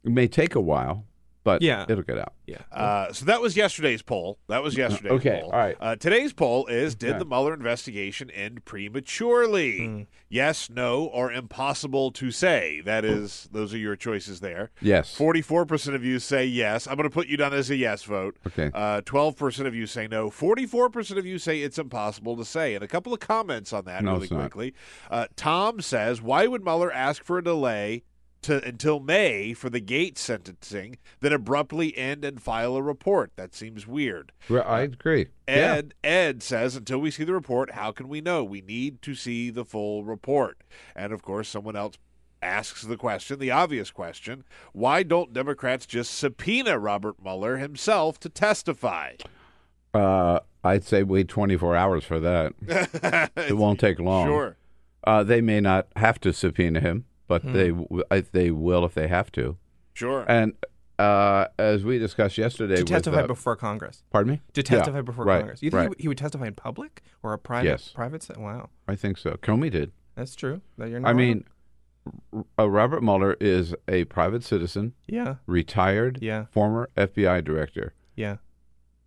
it may take a while, but Yeah. it'll get out. Yeah. Uh, so that was yesterday's poll. That was yesterday's Okay, poll. all right. Uh, today's poll is Did Okay. the Mueller investigation end prematurely? Hmm. Yes, no, or impossible to say. That is, those are your choices there. Yes. 44% of you say yes. I'm going to put you down as a yes vote. Okay. Uh, 12% of you say no. 44% of you say it's impossible to say. And a couple of comments on that No, really it's not. quickly. Uh, Tom says, Why would Mueller ask for a delay? To, until May for the Gates sentencing, then abruptly end and file a report. That seems weird. Well, I agree. Yeah. Ed Ed says until we see the report, how can we know? We need to see the full report. And of course, someone else asks the question, the obvious question, why don't Democrats just subpoena Robert Mueller himself to testify? Uh, I'd say wait 24 hours for that. <laughs> it won't take long. Sure. Uh, they may not have to subpoena him, but Hmm. they they will if they have to. Sure. And uh, as we discussed yesterday, To with, testify uh, before Congress. Pardon me? To Yeah, testify before right, Congress. You think right. he, would- he would testify in public or a private? Yes. Private. Wow. I think so. Comey did. That's true. That you're not I wrong. mean, uh, Robert Mueller is a private citizen. Yeah. Retired. Yeah. Former FBI director. Yeah.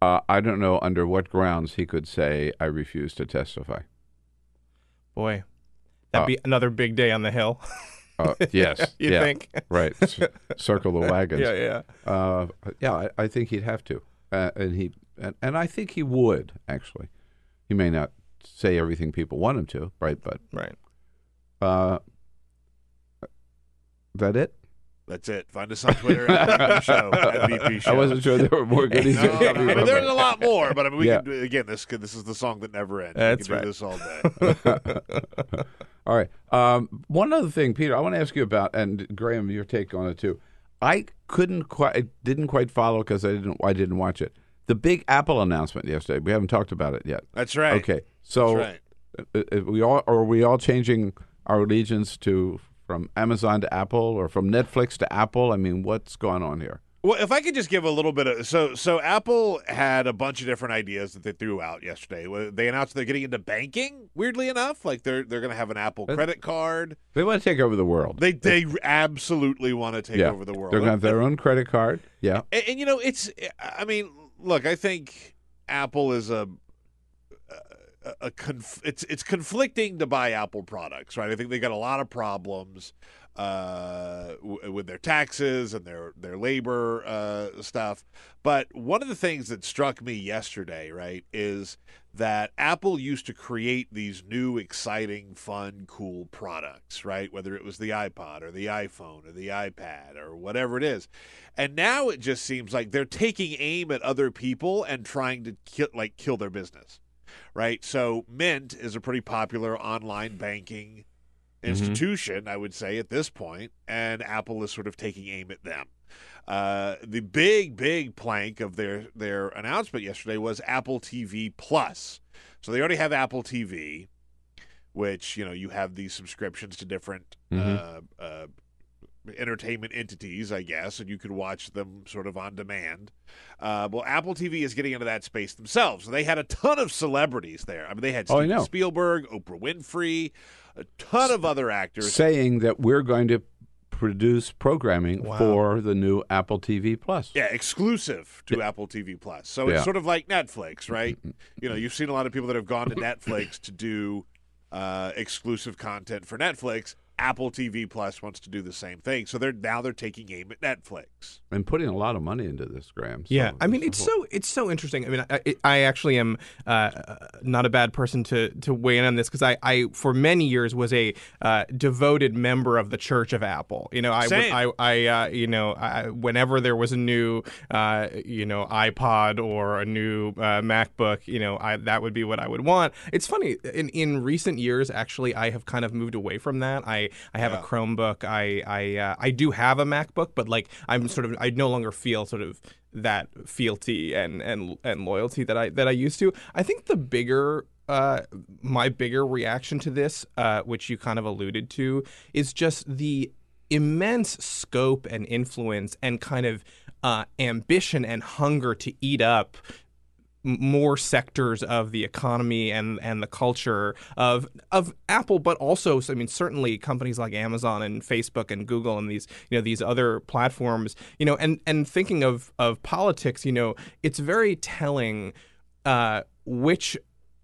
Uh, I don't know under what grounds he could say I refuse to testify. Boy, that'd Uh, be another big day on the Hill. <laughs> Uh, yes. <laughs> you yeah, think? Right. Circle the <laughs> wagons. Yeah, yeah. Uh, yeah, I, I think he'd have to, uh, and he and, and I think he would actually. He may not say everything people want him to, right? But right. Uh, that it? That's it. Find us on Twitter at Show. at <laughs> Show. I wasn't sure there were more goodies. No, I mean, there's a lot <laughs> more, but I mean, we Yeah. can do, again. This could, this is the song that never ends. That's we can right. do this all day. <laughs> All right. Um, one other thing, Peter, I want to ask you about, and Graham, your take on it too. I couldn't quite, I didn't quite follow because I didn't, I didn't watch it. The big Apple announcement yesterday. We haven't talked about it yet. That's right. Okay. So, That's uh, uh, we all are we all changing our allegiance to from Amazon to Apple or from Netflix to Apple? I mean, what's going on here? Well, if I could just give a little bit of so so Apple had a bunch of different ideas that they threw out yesterday. They announced they're getting into banking. Weirdly enough, like they're they're going to have an Apple credit card. They want to take over the world. They they absolutely want to take yeah. over the world. They're going to have their own credit card. Yeah. And, and, you know, it's. I mean, look, I think Apple is a. A, conf- it's it's conflicting to buy Apple products, right? I think they got a lot of problems uh, w- with their taxes and their their labor uh, stuff. But one of the things that struck me yesterday, right, is that Apple used to create these new, exciting, fun, cool products, right? Whether it was the iPod or the iPhone or the iPad or whatever it is. And now it just seems like they're taking aim at other people and trying to kill, like kill their business, right? So Mint is a pretty popular online banking institution, I would say, at this point, and Apple is sort of taking aim at them. Uh, the big, big plank of their their announcement yesterday was Apple TV Plus. So they already have Apple TV, which you know you have these subscriptions to different uh, uh, entertainment entities, I guess, and you could watch them sort of on demand. Uh, well, Apple TV is getting into that space themselves. They had a ton of celebrities there. I mean, they had Oh, Steven know. Spielberg, Oprah Winfrey, a ton of other actors. Saying that we're going to produce programming Wow. for the new Apple TV Plus. Yeah, exclusive to Apple TV Plus. So it's Yeah. sort of like Netflix, right? you know, you've seen a lot of people that have gone to <laughs> Netflix to do uh, exclusive content for Netflix. Apple TV Plus wants to do the same thing. So they're now they're taking aim at Netflix. And putting a lot of money into this, Graham. So Yeah, I mean it's so it's so interesting. I mean, I, I actually am uh, not a bad person to to weigh in on this because I, I for many years was a uh, devoted member of the Church of Apple. You know, I Same. I I uh, you know I, whenever there was a new uh, you know iPod or a new uh, MacBook, you know, I that would be what I would want. It's funny in in recent years actually I have kind of moved away from that. I I have a Chromebook. I I uh, I do have a MacBook, but like I'm sort of I no longer feel sort of that fealty and and and loyalty that I that I used to. I think the bigger uh, my bigger reaction to this, uh, which you kind of alluded to, is just the immense scope and influence and kind of uh, ambition and hunger to eat up more sectors of the economy and and the culture of of Apple, but also I mean certainly companies like Amazon and Facebook and Google and these you know these other platforms you know and and thinking of of politics you know it's very telling uh, which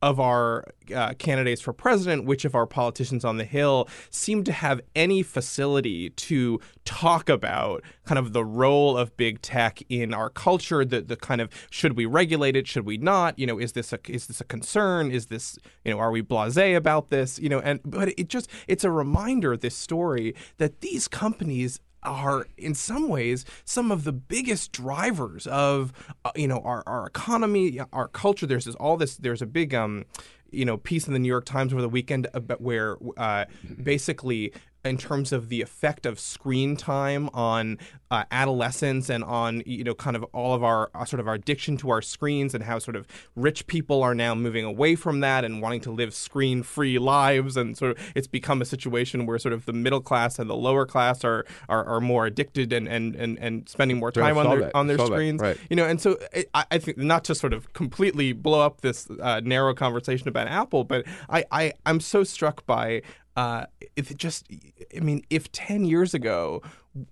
of our uh, candidates for president, which of our politicians on the Hill seem to have any facility to talk about kind of the role of big tech in our culture, the the kind of should we regulate it, should we not? You know, is this a is this a concern? Is this you know are we blasé about this? You know, and but it just it's a reminder this story that these companies are in some ways some of the biggest drivers of uh, you know our, our economy our culture. There's this, all this there's a big um you know piece in the New York Times over the weekend about where uh, basically in terms of the effect of screen time on uh, adolescents and on you know kind of all of our uh, sort of our addiction to our screens and how sort of rich people are now moving away from that and wanting to live screen free lives and sort of it's become a situation where sort of the middle class and the lower class are are, are more addicted and, and, and, and spending more time on their that. on their Saw that. screens Right. you know and so I, I think not to sort of completely blow up this uh, narrow conversation about Apple but I, I I'm so struck by uh, if it just I mean if 10 years ago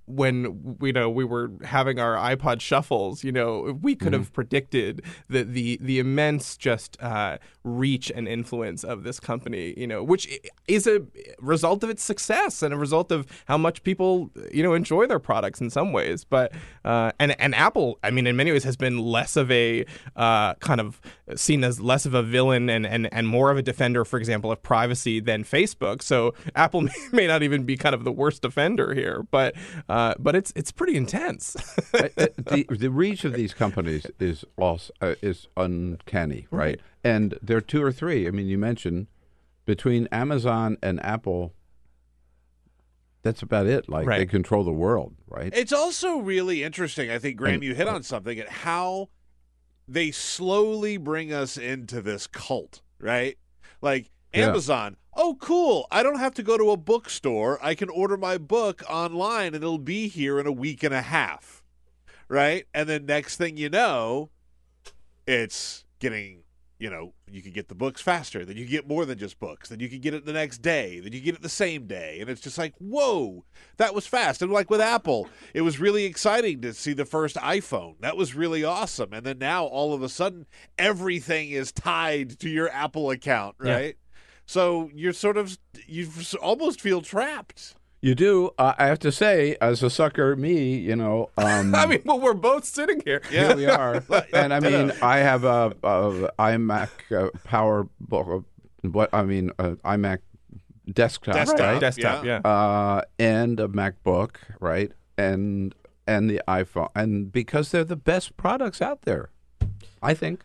when you know we were having our iPod shuffles you know we could have predicted the the the immense just uh, reach and influence of this company you know which is a result of its success and a result of how much people you know enjoy their products in some ways. But uh, and and Apple I mean in many ways has been less of a uh, kind of seen as less of a villain and, and and more of a defender for example of privacy than Facebook. So Apple may, <laughs> may not even be kind of the worst offender here. But uh, but it's it's pretty intense <laughs> Uh, uh, the the reach of these companies is also uh, is uncanny, right? Right. And there are two or three. I mean, you mentioned between Amazon and Apple. That's about it. Like they control the world, right? It's also really interesting. I think Graham, And- you hit on something at how they slowly bring us into this cult, right? Like Yeah. Amazon. Oh, cool! I don't have to go to a bookstore. I can order my book online, and it'll be here in a week and a half, right? And then next thing you know, it's getting. You know, you can get the books faster. Then you get more than just books. Then you can get it the next day. Then you get it the same day. And it's just like, whoa, that was fast. And like with Apple, it was really exciting to see the first iPhone. That was really awesome. And then now all of a sudden, everything is tied to your Apple account, right? So you're sort of, you almost feel trapped. You do. Uh, I have to say, as a sucker, me, you know. <laughs> Um, I mean well we're both sitting here Here we <laughs> are, and I mean, I have a, a iMac uh, Power book. What I mean, uh, iMac desktop, Desktop, right? desktop yeah, uh, and a MacBook, right? And and the iPhone, and because they're the best products out there, I think.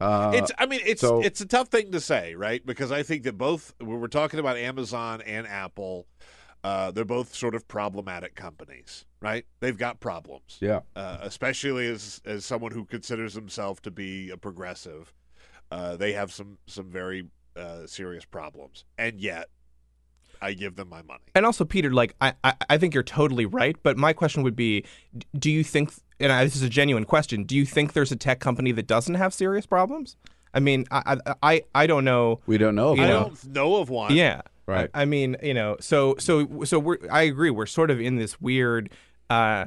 Uh, it's I mean it's so- it's a tough thing to say, right? Because I think that both when we're talking about Amazon and Apple, uh, they're both sort of problematic companies, right? They've got problems. yeah. Uh, especially as as someone who considers himself to be a progressive, uh, they have some some very uh, serious problems, and yet I give them my money. And also, Peter, like I, I, I think you're totally right. But my question would be, do you think? And I, this is a genuine question. Do you think there's a tech company that doesn't have serious problems? I mean, I, I, I, I don't know. We don't know. You I don't know of one. Yeah. Right. I, I mean, you know, so so so we're. I agree. We're sort of in this weird. Uh,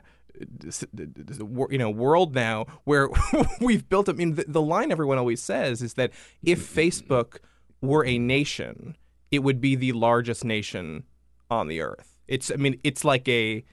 s- s- wor- you know world now where <laughs> we've built I mean the, the line everyone always says is that if Facebook were a nation it would be the largest nation on the earth. It's I mean it's like a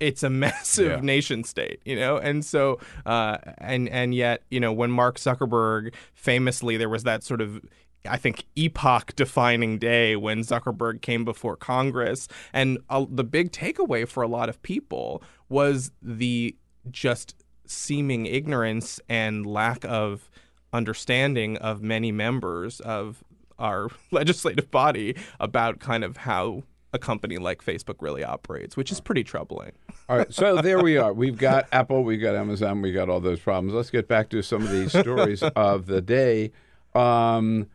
it's a <laughs> massive Yeah. nation state, you know, and so uh, and and yet you know when Mark Zuckerberg famously there was that sort of I think epoch defining day when Zuckerberg came before Congress, and uh, the big takeaway for a lot of people was the just seeming ignorance and lack of understanding of many members of our <laughs> legislative body about kind of how a company like Facebook really operates, which is pretty troubling. All right, so there we are. We've <laughs> got Apple, we've got Amazon, we got all those problems. Let's get back to some of these stories <laughs> of the day. Um,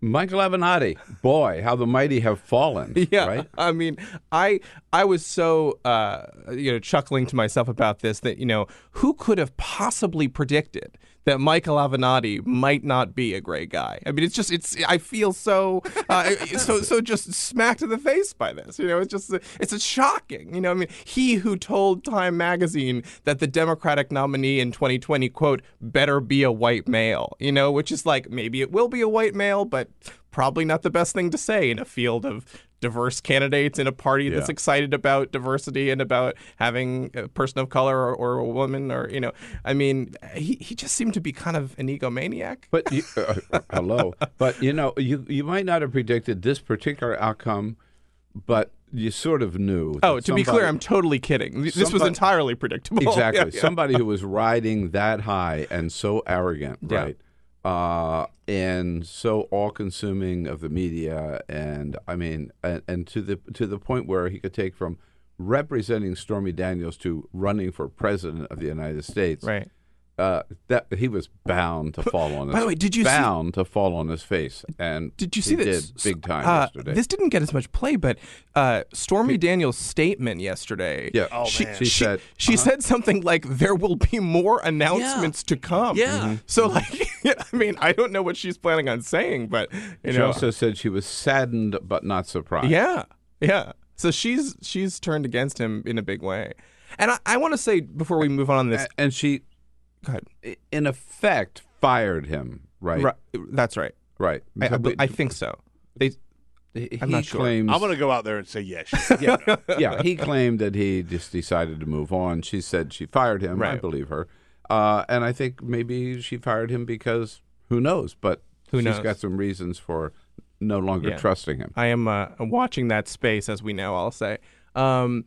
Michael Avenatti, boy, how the mighty have fallen. <laughs> Yeah, right. I mean, I I was so uh, you know chuckling to myself about this that you know who could have possibly predicted that Michael Avenatti might not be a great guy. I mean, it's just it's I feel so uh, so so just smacked in the face by this. You know, it's just it's a shocking. You know, I mean, he who told Time magazine that the Democratic nominee in 2020 quote better be a white male. You know, which is like maybe it will be a white male, but probably not the best thing to say in a field of diverse candidates in a party that's excited about diversity and about having a person of color or, or a woman or you know i mean he, he just seemed to be kind of an egomaniac But you, uh, hello, but you know, you you might not have predicted this particular outcome, but you sort of knew. oh to be clear i'm totally kidding this was entirely predictable <laughs> Exactly. Yeah, yeah. Somebody who was riding that high and so arrogant, Yeah. right? Uh, and so all-consuming of the media, and I mean, and, and to the to the point where he could take from representing Stormy Daniels to running for president of the United States, right? Uh, that he was bound to fall on. His, by the way, did you see- bound to fall on his face? And Did you he see this? Did big time Uh, yesterday. This didn't get as much play, but uh, Stormy Daniels' statement yesterday. Yeah. Oh, she, man. She she said- she uh-huh. said something like, "There will be more announcements to come." Yeah. Mhm. So, like, <laughs> I mean, I don't know what she's planning on saying, but you she know, also said she was saddened but not surprised. yeah, yeah. So she's she's turned against him in a big way, and I, I want to say before we move on on this, and she, in effect, fired him. Right. Right, that's right. Right. I, I, I think so. They, he I'm not sure. claims. I'm going to go out there and say yes. <laughs> yeah, yeah. He claimed that he just decided to move on. She said she fired him. I believe her, uh, and I think maybe she fired him because who knows? But Who she's knows? got some reasons for no longer Yeah. trusting him. I am uh, watching that space, as we know. I'll say. Um,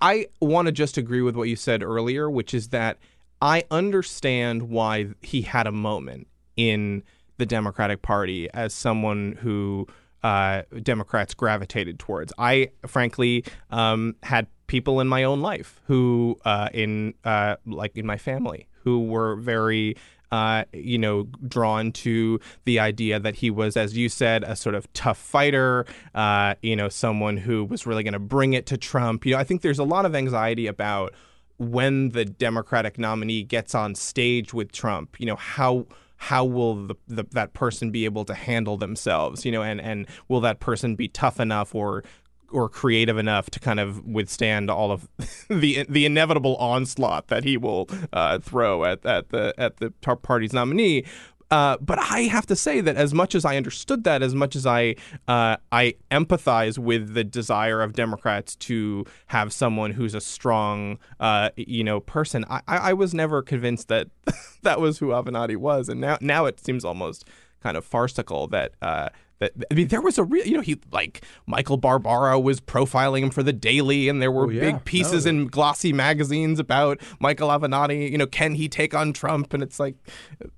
I want to just agree with what you said earlier, which is that I understand why he had a moment in the Democratic Party as someone who uh, Democrats gravitated towards. I frankly um, had people in my own life who, uh, in uh, like in my family, who were very uh, you know, drawn to the idea that he was, as you said, a sort of tough fighter, uh, you know, someone who was really going to bring it to Trump. You know, I think there's a lot of anxiety about when the Democratic nominee gets on stage with Trump, you know, how how will the, the that person be able to handle themselves, you know, and and will that person be tough enough or or creative enough to kind of withstand all of <laughs> the the inevitable onslaught that he will uh, throw at, at the at the party's nominee. Uh, but I have to say that as much as I understood that, as much as I uh, I empathize with the desire of Democrats to have someone who's a strong, uh, you know, person, I, I was never convinced that <laughs> that was who Avenatti was, and now now it seems almost kind of farcical that uh, that I mean there was a real you know he like Michael Barbaro was profiling him for the Daily and there were Oh, yeah. big pieces No, in glossy magazines about Michael Avenatti you know can he take on Trump and it's like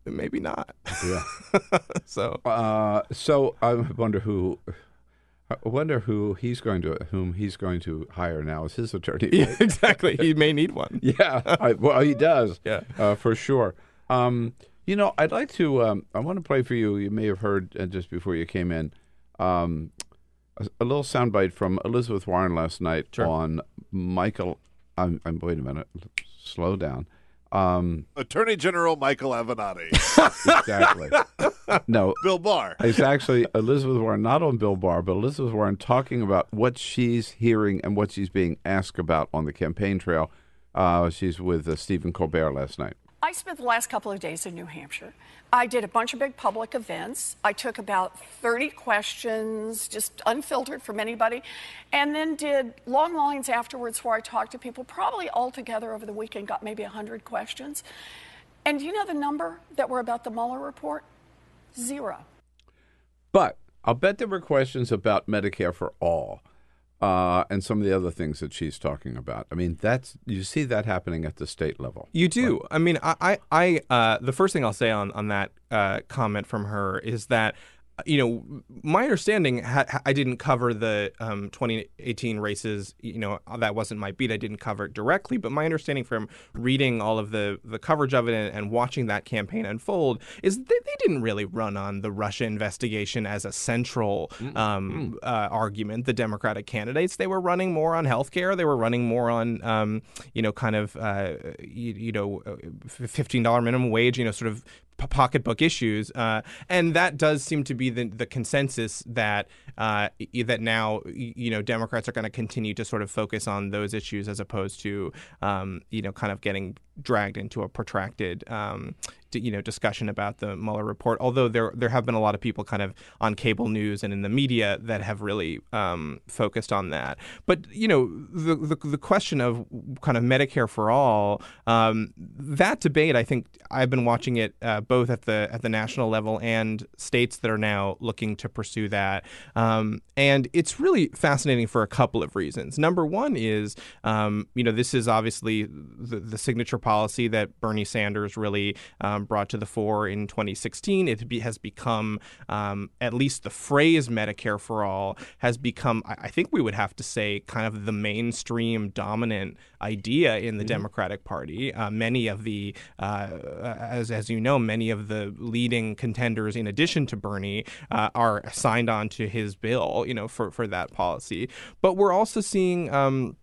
maybe not Yeah. <laughs> so Uh, so I wonder who. I wonder who he's going to whom he's going to hire now as his attorney. yeah exactly he may need one <laughs> Yeah, I, well, he does. <laughs> Yeah. uh, for sure. Um, you know, I'd like to. Um, I want to play for you. You may have heard uh, just before you came in um, a, a little soundbite from Elizabeth Warren last night on Michael. I'm, I'm. Wait a minute. Slow down. Um, Attorney General Michael Avenatti. <laughs> exactly. no, Bill Barr. It's actually Elizabeth Warren, not on Bill Barr, but Elizabeth Warren talking about what she's hearing and what she's being asked about on the campaign trail. Uh, she's with uh, Stephen Colbert last night. I spent the last couple of days in New Hampshire. I did a bunch of big public events. I took about 30 questions, just unfiltered from anybody, and then did long lines afterwards where I talked to people. Probably altogether over the weekend got maybe 100 questions. And do you know the number that were about the Mueller report? Zero. But I'll bet there were questions about Medicare for all. Uh, and some of the other things that she's talking about. I mean, that's you see that happening at the state level. You do. I mean, I, I, I uh, the first thing I'll say on on that uh, comment from her is that you know, my understanding, ha- I didn't cover the um, 2018 races. You know, that wasn't my beat. I didn't cover it directly, but my understanding from reading all of the the coverage of it and, and watching that campaign unfold is that they didn't really run on the Russia investigation as a central um, uh, argument. The Democratic candidates they were running more on healthcare. They were running more on, um, you know, kind of, uh, you, you know, fifteen dollar minimum wage. You know, sort of pocketbook issues, uh, and that does seem to be the, the consensus that uh, that now you know Democrats are going to continue to sort of focus on those issues as opposed to um, you know kind of getting dragged into a protracted um, you know discussion about the Mueller report. Although there there have been a lot of people kind of on cable news and in the media that have really um, focused on that. But you know the, the, the question of kind of Medicare for all um, that debate, I think I've been watching it uh, both at the at the national level and states that are now looking to pursue that. Um, and it's really fascinating for a couple of reasons. Number one is um, you know this is obviously the, the signature policy that Bernie Sanders really um, brought to the fore in 2016. It be, has become, um, at least the phrase Medicare for all has become, I, I, think we would have to say, kind of the mainstream dominant idea in the mm-hmm. Democratic Party. Uh, many of the, uh, as, as you know, many of the leading contenders, in addition to Bernie, uh, are signed on to his bill, you know, for, for that policy. But we're also seeing, um,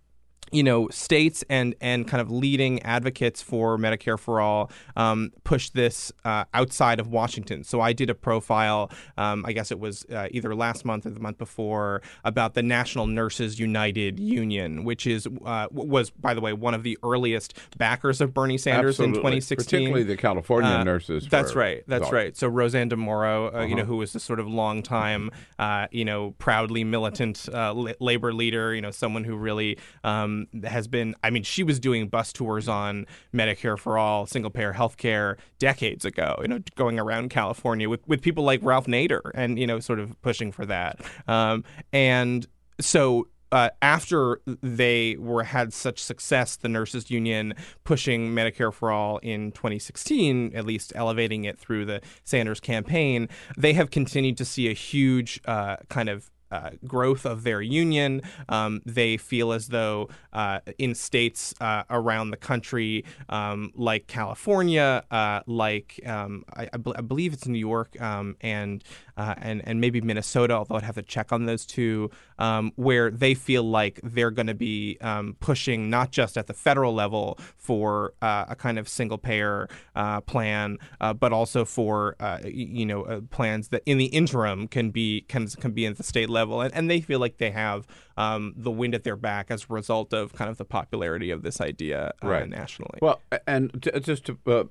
you know, states and and kind of leading advocates for Medicare for all um, push this uh, outside of Washington. So I did a profile, um, I guess it was uh, either last month or the month before, about the National Nurses United Union, which is uh, was by the way one of the earliest backers of Bernie Sanders Absolutely. in 2016. Particularly the California Uh, nurses. That's right. That's right. So RoseAnn DeMoro, uh, you know, Uh-huh. who was the sort of longtime, uh, you know, proudly militant uh, la- labor leader, you know, someone who really um, has been. I mean, she was doing bus tours on Medicare for all, single payer health care decades ago. You know, going around California with with people like Ralph Nader, and you know, sort of pushing for that. Um, and so uh, after they were had such success, the nurses union pushing Medicare for all in 2016, at least elevating it through the Sanders campaign, they have continued to see a huge uh, kind of uh, growth of their union. Um, they feel as though uh, in states uh, around the country, um, like California, uh, like um, I, I, bel- I believe it's New York um, and uh, and and maybe Minnesota, although I'd have to check on those two, um, where they feel like they're going to be um, pushing not just at the federal level for uh, a kind of single payer uh, plan, uh, but also for uh, you know uh, plans that in the interim can be can can be at the state level, and, and they feel like they have um, the wind at their back as a result of kind of the popularity of this idea uh, right nationally. Well, and t- just to, uh,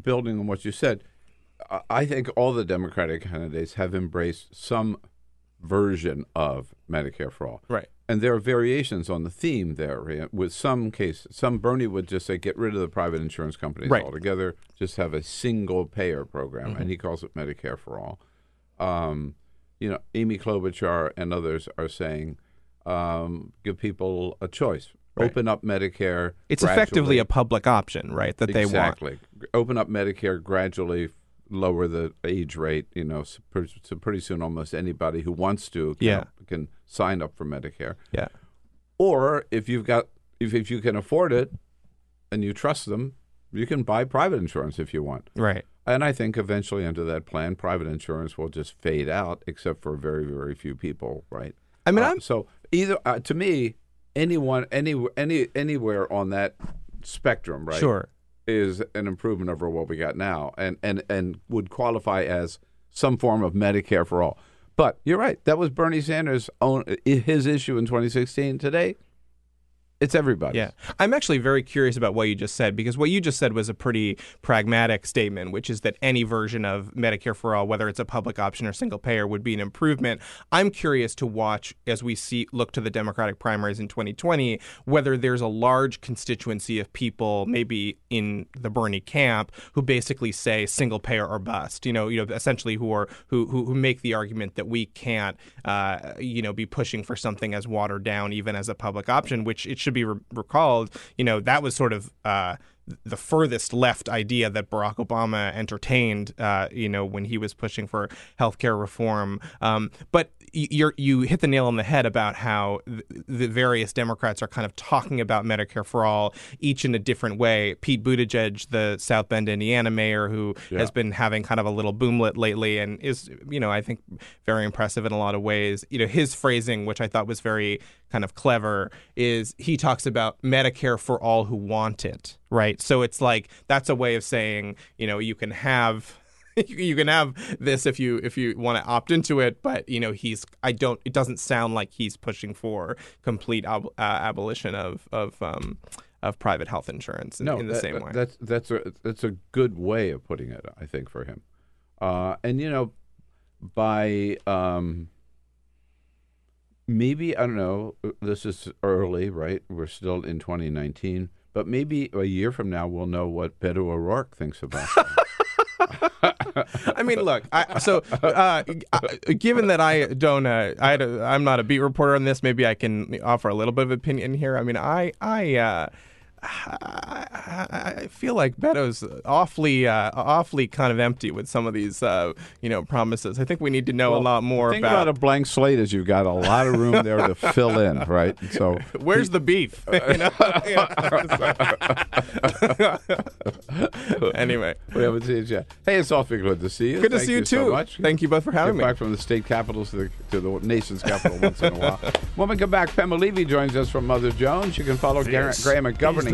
building on what you said, I- think all the Democratic candidates have embraced some version of Medicare for all. Right. And there are variations on the theme there. With some cases, some Bernie would just say, get rid of the private insurance companies Right. altogether, just have a single payer program, Mhm. and he calls it Medicare for all. Um, you know, Amy Klobuchar and others are saying, um, give people a choice. Right. Open up Medicare. it's effectively a public option, right? That they want. exactly. Open up Medicare gradually, lower the age rate. You know, so, so pretty soon almost anybody who wants to can, Yeah. can sign up for Medicare. Yeah. Or if you've got if, if you can afford it and you trust them, you can buy private insurance if you want. Right. And I think eventually under that plan, private insurance will just fade out, except for very, very few people, right? I mean, Uh, I'm so either uh, to me, anyone, any, any, anywhere on that spectrum, right? Sure. Is an improvement over what we got now, and and and would qualify as some form of Medicare for all. But you're right. That was Bernie Sanders' own his issue in 2016. Today, It's everybody. Yeah. I'm actually very curious about what you just said because what you just said was a pretty pragmatic statement, which is that any version of Medicare for all, whether it's a public option or single payer, would be an improvement. I'm curious to watch as we see look to the Democratic primaries in 2020 whether there's a large constituency of people, maybe in the Bernie camp, who basically say single payer or bust. You know, you know, essentially who are who who, who make the argument that we can't, uh, you know, be pushing for something as watered down even as a public option, which it should be re- recalled. You know, that was sort of. Uh, the furthest left idea that Barack Obama entertained, uh, you know, when he was pushing for healthcare reform. Um, but you you hit the nail on the head about how the various Democrats are kind of talking about Medicare for all, each in a different way. Pete Buttigieg, the South Bend, Indiana mayor, who Yeah. has been having kind of a little boomlet lately and is, you know, I think very impressive in a lot of ways. You know, his phrasing, which I thought was very kind of clever, is he talks about Medicare for all who want it, right? So it's like that's a way of saying, you know, you can have <laughs> you can have this if you if you want to opt into it but you know he's i don't it doesn't sound like he's pushing for complete ab- uh, abolition of of um of private health insurance in, no, in the that- same way That's that's a that's a good way of putting it. I think for him, uh, and you know, by um, maybe I don't know. This is early, right? We're still in 2019, but maybe a year from now we'll know what Beto O'Rourke thinks about. <laughs> I mean, look. I, so, uh, uh, given that I don't, uh, I, I'm not a beat reporter on this, maybe I can offer a little bit of opinion here. I mean, I, I, uh, I, I feel like Beto's awfully, uh, awfully kind of empty with some of these, uh, you know, promises. I think we need to know a lot more the thing about a blank slate is you've got a lot of room there to fill in, <laughs> right? So Where's the beef? <laughs> You know? <laughs> anyway, we haven't seen you yet. Hey, it's awfully good to see you. Good to Thank see you, so too. much. Thank you both for having Get me. back from the state capitals to the, to the nation's capital once in a while. When we come back, Pema Levy joins us from Mother Jones. You can follow Gar- This Graham at is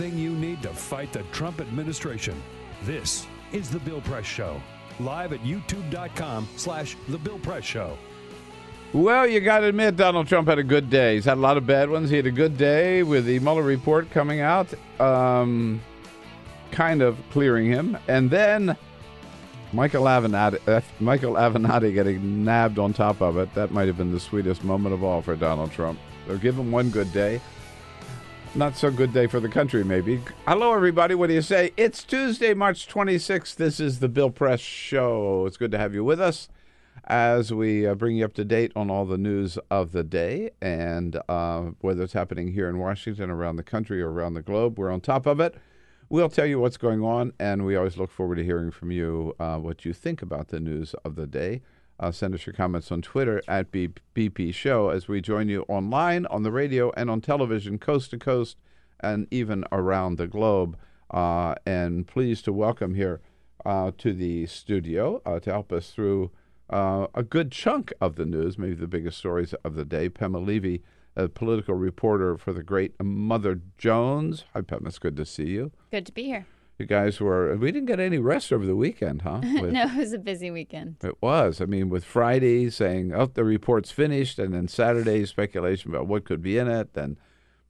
Everything you need to fight the Trump administration. This is The Bill Press Show. Live at youtube.com slash The Bill Press Show. Well, you got to admit, Donald Trump had a good day. He's had a lot of bad ones. He had a good day with the Mueller report coming out, um, kind of clearing him. And then Michael Avenatti, uh, Michael Avenatti getting nabbed on top of it. That might have been the sweetest moment of all for Donald Trump. So give him one good day. Not so good day for the country, maybe. Hello, everybody. What do you say? It's Tuesday, March 26th. This is the Bill Press Show. It's good to have you with us as we uh, bring you up to date on all the news of the day and uh, whether it's happening here in Washington, around the country, or around the globe. We're on top of it. We'll tell you what's going on, and we always look forward to hearing from you uh, what you think about the news of the day. Uh, send us your comments on Twitter at BP Show as we join you online, on the radio, and on television, coast to coast, and even around the globe. Uh, and pleased to welcome here uh, to the studio uh, to help us through uh, a good chunk of the news, maybe the biggest stories of the day. Pema Levy, a political reporter for the great Mother Jones. Hi, Pema. It's good to see you. Good to be here. You guys were, we didn't get any rest over the weekend, huh? <laughs> With- no, it was a busy weekend. It was. I mean, with Friday saying, oh, the report's finished, and then Saturday, speculation about what could be in it. Then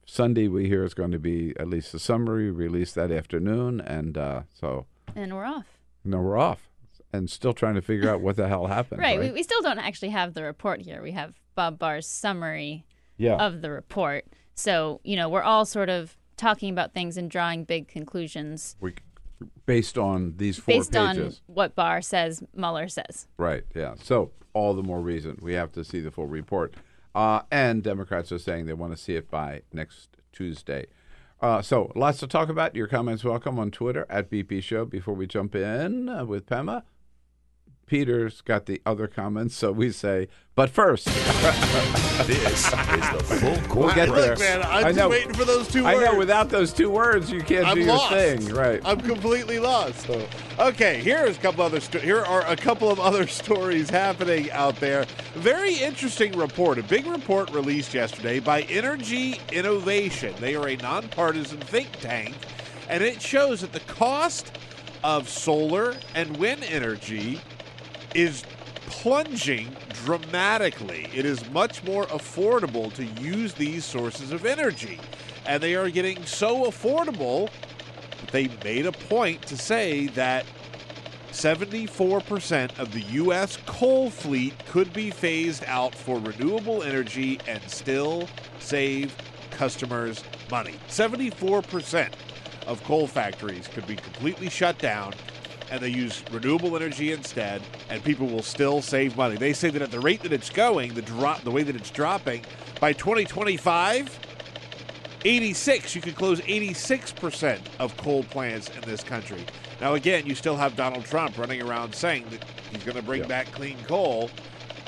Sunday, we hear it's going to be at least a summary released that afternoon. And uh, so, And we're off. no, we're off and still trying to figure out what the hell happened. Right. <laughs> Right. We, we still don't actually have the report here. We have Bob Barr's summary Yeah. of the report. So, you know, we're all sort of talking about things and drawing big conclusions. We based on these four Based on what Barr says, Mueller says. Right. Yeah. So all the more reason we have to see the full report. Uh, and Democrats are saying they want to see it by next Tuesday. Uh, so lots to talk about. Your comments welcome on Twitter at BP Show. Before we jump in uh, with Pema, Peter's got the other comments, so we say, but first, <laughs> this is the full court we'll get Look, there. man, I'm I just know. waiting for those two I words. know. Without those two words, you can't I'm do your thing. Right. I'm completely lost. Okay, here's a couple other. Sto- here are a couple of other <laughs> stories happening out there. Very interesting report. A big report released yesterday by Energy Innovation. They are a nonpartisan think tank, and it shows that the cost of solar and wind energy is plunging dramatically. It is much more affordable to use these sources of energy. And they are getting so affordable, that they made a point to say that 74% of the U.S. coal fleet could be phased out for renewable energy and still save customers money. 74% of coal factories could be completely shut down and they use renewable energy instead, and people will still save money. They say that at the rate that it's going, the drop, the way that it's dropping, by 2025, 86, you could close 86% of coal plants in this country. Now, again, you still have Donald Trump running around saying that he's going to bring back clean coal.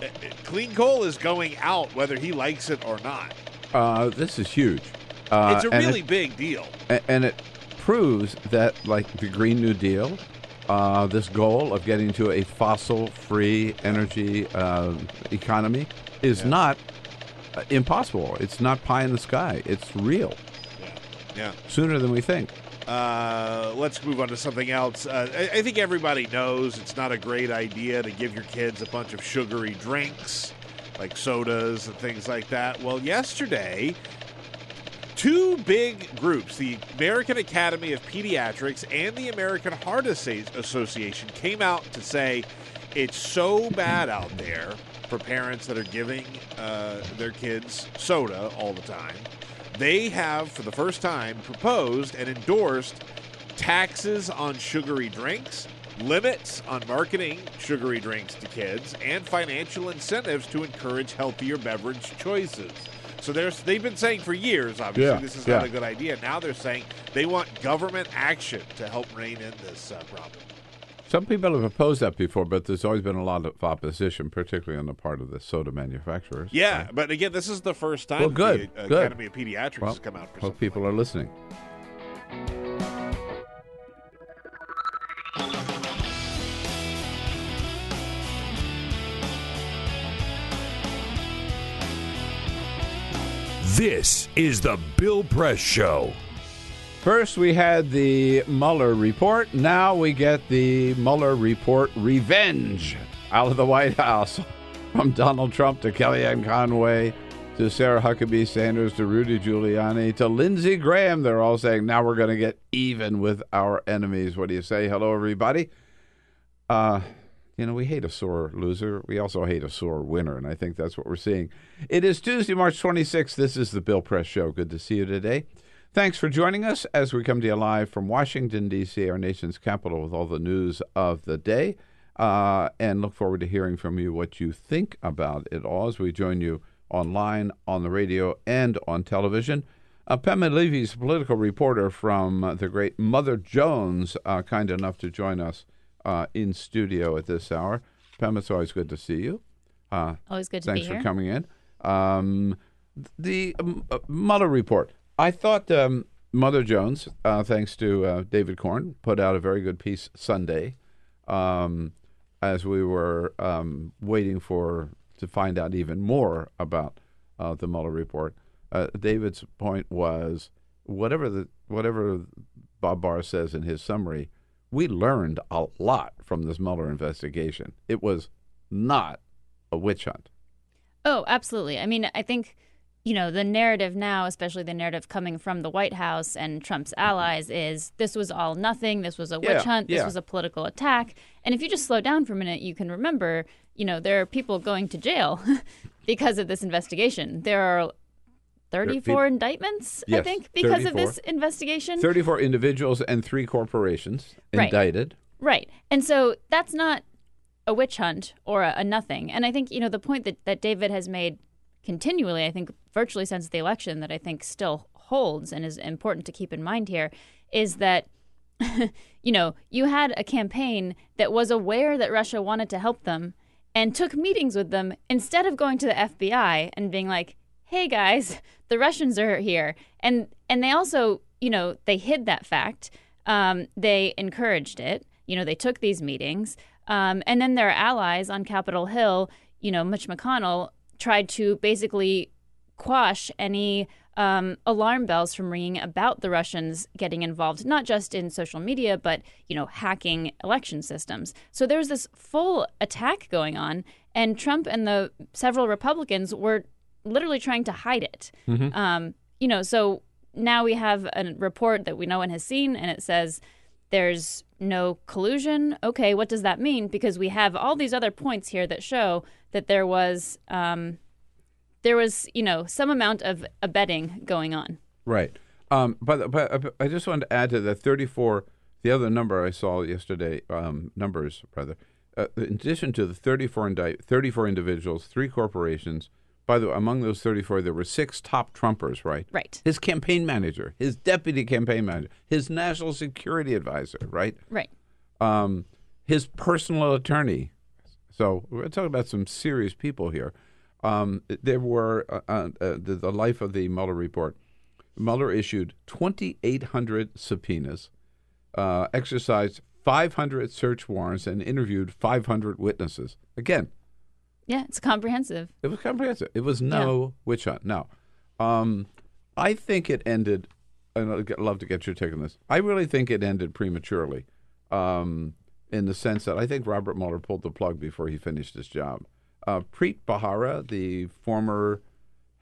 Uh, uh, Clean coal is going out whether he likes it or not. Uh, this is huge. Uh, it's a really it- big deal. And it proves that like the green new deal uh, this goal of getting to a fossil-free energy uh, economy is not uh, impossible it's not pie in the sky it's real Yeah. sooner than we think Uh, let's move on to something else. Uh, I, I think everybody knows it's not a great idea to give your kids a bunch of sugary drinks like sodas and things like that. Well, yesterday, two big groups, the American Academy of Pediatrics and the American Heart Association, came out to say it's so bad out there for parents that are giving uh, their kids soda all the time. They have, for the first time, proposed and endorsed taxes on sugary drinks, limits on marketing sugary drinks to kids, and financial incentives to encourage healthier beverage choices. So there's, they've been saying for years, obviously, Yeah, this is yeah. not a good idea. Now they're saying they want government action to help rein in this uh, problem. some people have opposed that before but there's always been a lot of opposition particularly on the part of the soda manufacturers Yeah, but again, this is the first time well good the good Academy of Pediatrics well, has come out for hope people are listening This is the Bill Press Show. First, we had the Mueller report. Now we get the Mueller report revenge out of the White House <laughs> from Donald Trump to Kellyanne Conway to Sarah Huckabee Sanders to Rudy Giuliani to Lindsey Graham. They're all saying, now we're going to get even with our enemies. What do you say? Hello, everybody. Uh, you know, we hate a sore loser. We also hate a sore winner, and I think that's what we're seeing. It is Tuesday, March 26th. This is the Bill Press Show. Good to see you today. Thanks for joining us as we come to you live from Washington, D.C., our nation's capital, with all the news of the day. Uh, and look forward to hearing from you what you think about it all as we join you online, on the radio, and on television. Uh, Pema Levy's political reporter from uh, the great Mother Jones, uh, kind enough to join us uh, in studio at this hour. Pema, it's always good to see you. Uh, Always good to thanks for coming in. Um, the um, uh, Mueller report. I thought um, Mother Jones, uh, thanks to uh, David Corn, put out a very good piece Sunday um, as we were um, waiting for to find out even more about uh, the Mueller report. Uh, David's point was whatever the whatever Bob Barr says in his summary, we learned a lot from this Mueller investigation. It was not a witch hunt. Oh, absolutely. I mean, I think, you know, the narrative now, especially the narrative coming from the White House and Trump's mm-hmm. allies, is this was all nothing. This was a witch Yeah, hunt. This yeah. was a political attack. And if you just slow down for a minute, you can remember, you know, there are people going to jail <laughs> because of this investigation. There are 34 indictments, I think, because of this investigation. 34 individuals and three corporations Right. indicted. Right. And so that's not a witch hunt or a, a nothing. And I think, you know, the point that, that David has made continually, I think virtually since the election, that I think still holds and is important to keep in mind here is that, <laughs> you know, you had a campaign that was aware that Russia wanted to help them and took meetings with them instead of going to the FBI and being like, hey guys, <laughs> the Russians are here. And, and they also, you know, they hid that fact. Um, they encouraged it. You know, they took these meetings. Um, and then their allies on Capitol Hill, you know, Mitch McConnell tried to basically quash any um, alarm bells from ringing about the Russians getting involved, not just in social media, but you know, hacking election systems. So there was this full attack going on, and Trump and the several Republicans were literally trying to hide it. Mhm. Um, you know, so now we have a report that we no one has seen, and it says there's no collusion. Okay, what does that mean? Because we have all these other points here that show that there was um, there was you know some amount of abetting going on. Right. Um, but, but I just wanted to add to the 34, the other number I saw yesterday, um, numbers rather, uh, in addition to the 34, indict, 34 individuals, three corporations, by the way, among those 34, there were six top Trumpers, right? Right. His campaign manager, his deputy campaign manager, his national security advisor, right? Right. Um, his personal attorney. So we're talking about some serious people here. Um, there were uh, uh, uh, the, the life of the Mueller report. Mueller issued 2,800 subpoenas, uh, exercised 500 search warrants, and interviewed 500 witnesses. Again, Yeah, it's comprehensive. it was comprehensive. It was no witch hunt. Now, um, I think it ended, and I'd love to get your take on this. I really think it ended prematurely, um, in the sense that I think Robert Mueller pulled the plug before he finished his job. Uh, Preet Bharara, the former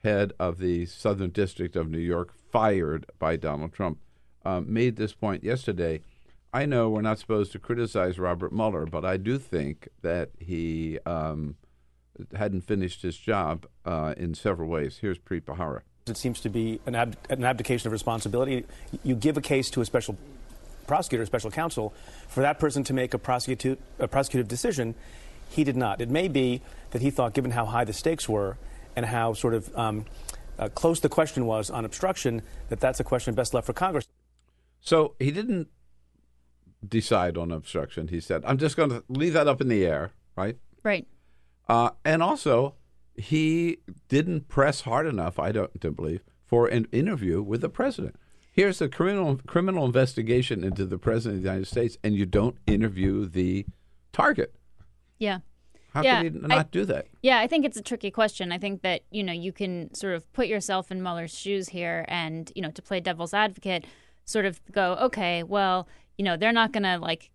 head of the Southern District of New York, fired by Donald Trump, um, made this point yesterday. I know we're not supposed to criticize Robert Mueller, but I do think that he um, hadn't finished his job uh, in several ways. Here's Preet Bharara. It seems to be an, ab- an abdication of responsibility. You give a case to a special prosecutor, a special counsel, for that person to make a, prosecutive a prosecutive decision. He did not. It may be that he thought, given how high the stakes were and how sort of um, uh, close the question was on obstruction, that that's a question best left for Congress. So he didn't decide on obstruction. He said, I'm just going to leave that up in the air, right? Right. Uh, and also, he didn't press hard enough, I don't to believe, for an interview with the president. Here's a criminal criminal investigation into the president of the United States, and you don't interview the target. Yeah. How yeah, could he not I- do that? Yeah, I think it's a tricky question. I think that, you know, you can sort of put yourself in Mueller's shoes here and, you know, to play devil's advocate, sort of go, okay, well, you know, they're not going to like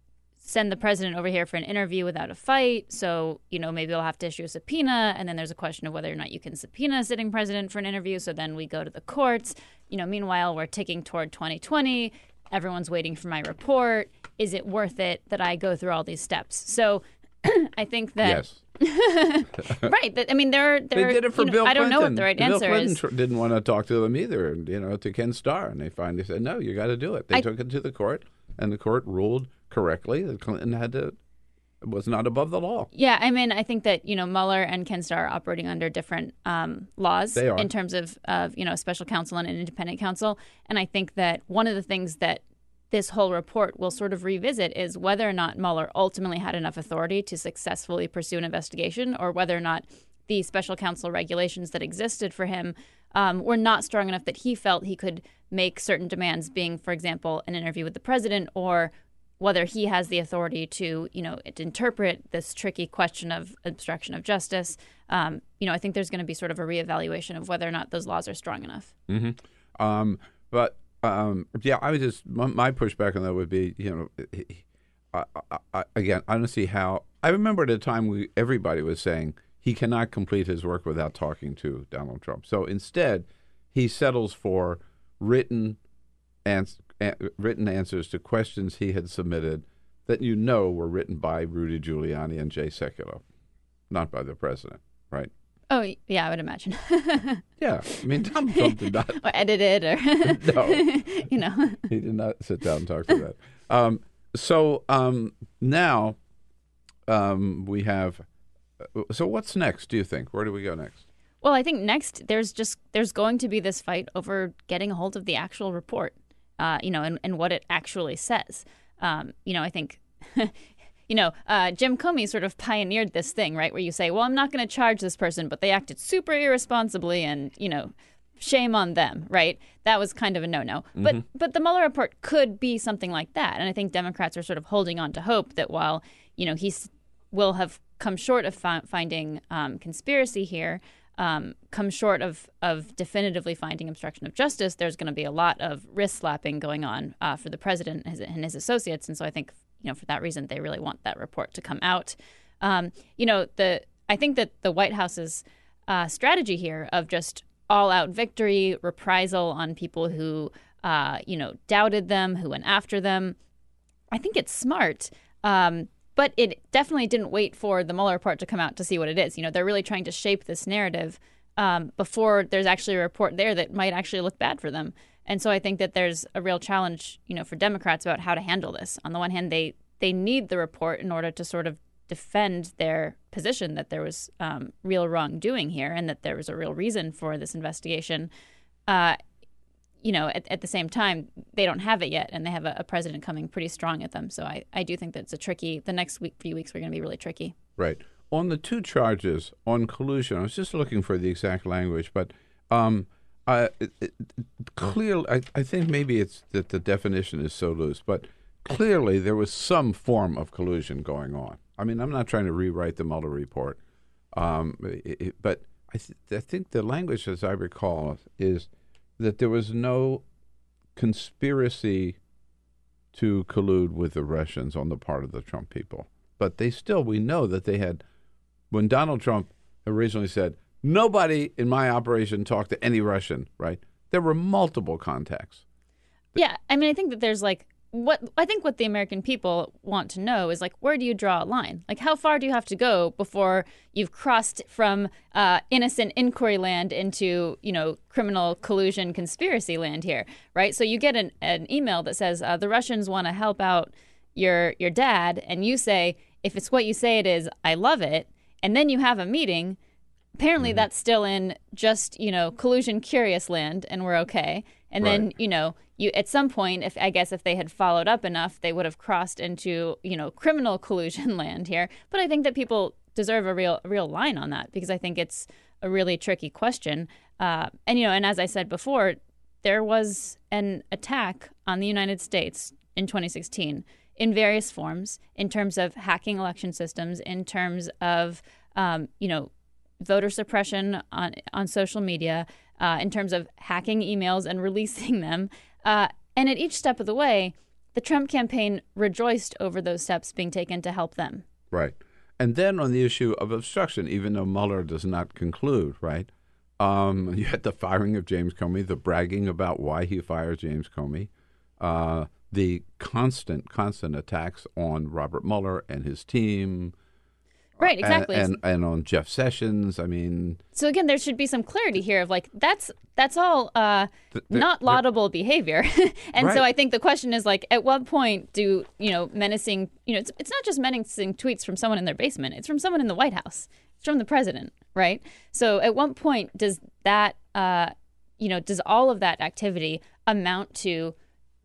send the president over here for an interview without a fight. So, you know, maybe they'll have to issue a subpoena. And then there's a question of whether or not you can subpoena a sitting president for an interview. So then we go to the courts. You know, meanwhile, we're ticking toward 2020. Everyone's waiting for my report. Is it worth it that I go through all these steps? So <clears throat> I think that. Yes. <laughs> right. That, I mean, there, They there. did it for you know, Bill I don't know what the right Bill answer Clinton is. tr- didn't want to talk to them either, and you know, to Ken Starr, and they finally said, "No, you got to do it." They I- took it to the court, and the court ruled correctly that Clinton had to was not above the law. Yeah, I mean, I think that you know Mueller and Ken Starr are operating under different um, laws They are. in terms of, of you know a special counsel and an independent counsel, and I think that one of the things that this whole report will sort of revisit is whether or not Mueller ultimately had enough authority to successfully pursue an investigation, or whether or not the special counsel regulations that existed for him um, were not strong enough that he felt he could make certain demands, being, for example, an interview with the president or whether he has the authority to, you know, interpret this tricky question of obstruction of justice. Um, you know, I think there's going to be sort of a reevaluation of whether or not those laws are strong enough. hmm Um, but um, yeah, I would just my, my pushback on that would be, you know, I, I, I, again, I don't see how. I remember at a time we everybody was saying he cannot complete his work without talking to Donald Trump. So instead, he settles for written ans- a- written answers to questions he had submitted that you know were written by Rudy Giuliani and Jay Sekulow, not by the president, right? Oh yeah, I would imagine. <laughs> Yeah, I mean Donald Trump did not. <laughs> or edited, or <laughs> No. you know. he did not sit down and talk to that. Um, so um, now um, we have. So what's next? Do you think? Where do we go next? Well, I think next there's just there's going to be this fight over getting a hold of the actual report, uh, you know, and, and what it actually says. Um, you know, I think, <laughs> you know, uh, Jim Comey sort of pioneered this thing, right, where you say, well, I'm not going to charge this person, but they acted super irresponsibly, and you know, shame on them, right? That was kind of a no-no. But Mhm. but the Mueller report could be something like that, and I think Democrats are sort of holding on to hope that while you know he's will have come short of fi- finding um, conspiracy here, um, come short of of definitively finding obstruction of justice. There's going to be a lot of wrist slapping going on uh, for the president and his, and his associates, and so I think you know for that reason they really want that report to come out. Um, you know the I think that the White House's uh, strategy here of just all out victory, reprisal on people who uh, you know doubted them, who went after them. I think it's smart. Um, but it definitely didn't wait for the Mueller report to come out to see what it is. You know, they're really trying to shape this narrative um, before there's actually a report there that might actually look bad for them. And so I think that there's a real challenge, you know, for Democrats about how to handle this. On the one hand, they they need the report in order to sort of defend their position that there was um, real wrongdoing here and that there was a real reason for this investigation. Uh, you know, at, at the same time, they don't have it yet, and they have a, a president coming pretty strong at them. So I, I do think that it's a tricky. The next week, few weeks, we're going to be really tricky. Right. On the two charges on collusion, I was just looking for the exact language, but um, I, it, clearly, I, I think maybe it's that the definition is so loose, but clearly there was some form of collusion going on. I mean, I'm not trying to rewrite the Mueller report, um, it- but I, th- I think the language, as I recall, is that there was no conspiracy to collude with the Russians on the part of the Trump people. But they still, we know that they had, when Donald Trump originally said, nobody in my operation talked to any Russian, right? There were multiple contacts. Yeah, I mean, I think that there's like what I think what the American people want to know is like where do you draw a line? Like how far do you have to go before you've crossed from uh, innocent inquiry land into you know criminal collusion conspiracy land here, right? So you get an, an email that says uh, the Russians want to help out your your dad, and you say if it's what you say it is, I love it, and then you have a meeting. Apparently, that's still in just you know collusion curious land, and we're okay. And then you know you at some point if i guess if they had followed up enough they would have crossed into you know criminal <laughs> collusion land here but i think that people deserve a real real line on that because i think it's a really tricky question uh, and you know and as i said before there was an attack on the united states in 2016 in various forms in terms of hacking election systems in terms of um, you know voter suppression on on social media, uh, in terms of hacking emails and <laughs> releasing them. Uh, and at each step of the way, the Trump campaign rejoiced over those steps being taken to help them. Right. And then on the issue of obstruction, even though Mueller does not conclude, right? Um, <laughs> you had the firing of James Comey, the bragging about why he fired James Comey, uh, the constant, constant attacks on Robert Mueller and his team. Right, exactly. And, and, on Jeff Sessions. I mean, So again, there should be some clarity here of like that's that's all uh, Th- th- not laudable behavior, <laughs> and so I think the question is like, at what point do you know menacing? You know, it's it's not just menacing tweets from someone in their basement; it's from someone in the White House. It's from the president, right? So at what point does that, uh, you know, does all of that activity amount to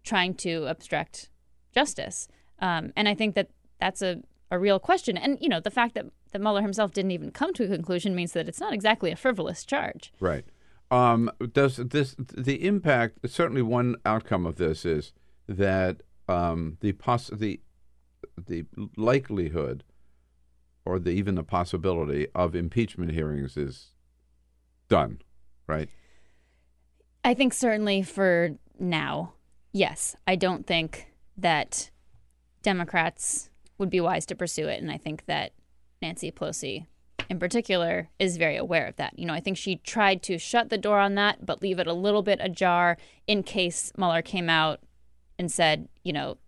trying to obstruct justice? Um, and I think that that's a, a real question. And you know, the fact that that Mueller himself didn't even come to a conclusion means that it's not exactly a frivolous charge. Right. Um, does this the impact? Certainly, one outcome of this is that um, the poss- the the likelihood, or the even the possibility of impeachment hearings is done. Right. I think certainly for now, yes. I don't think that Democrats would be wise to pursue it, and I think that Nancy Pelosi, in particular, is very aware of that. You know, I think she tried to shut the door on that, but leave it a little bit ajar in case Mueller came out and said, you know,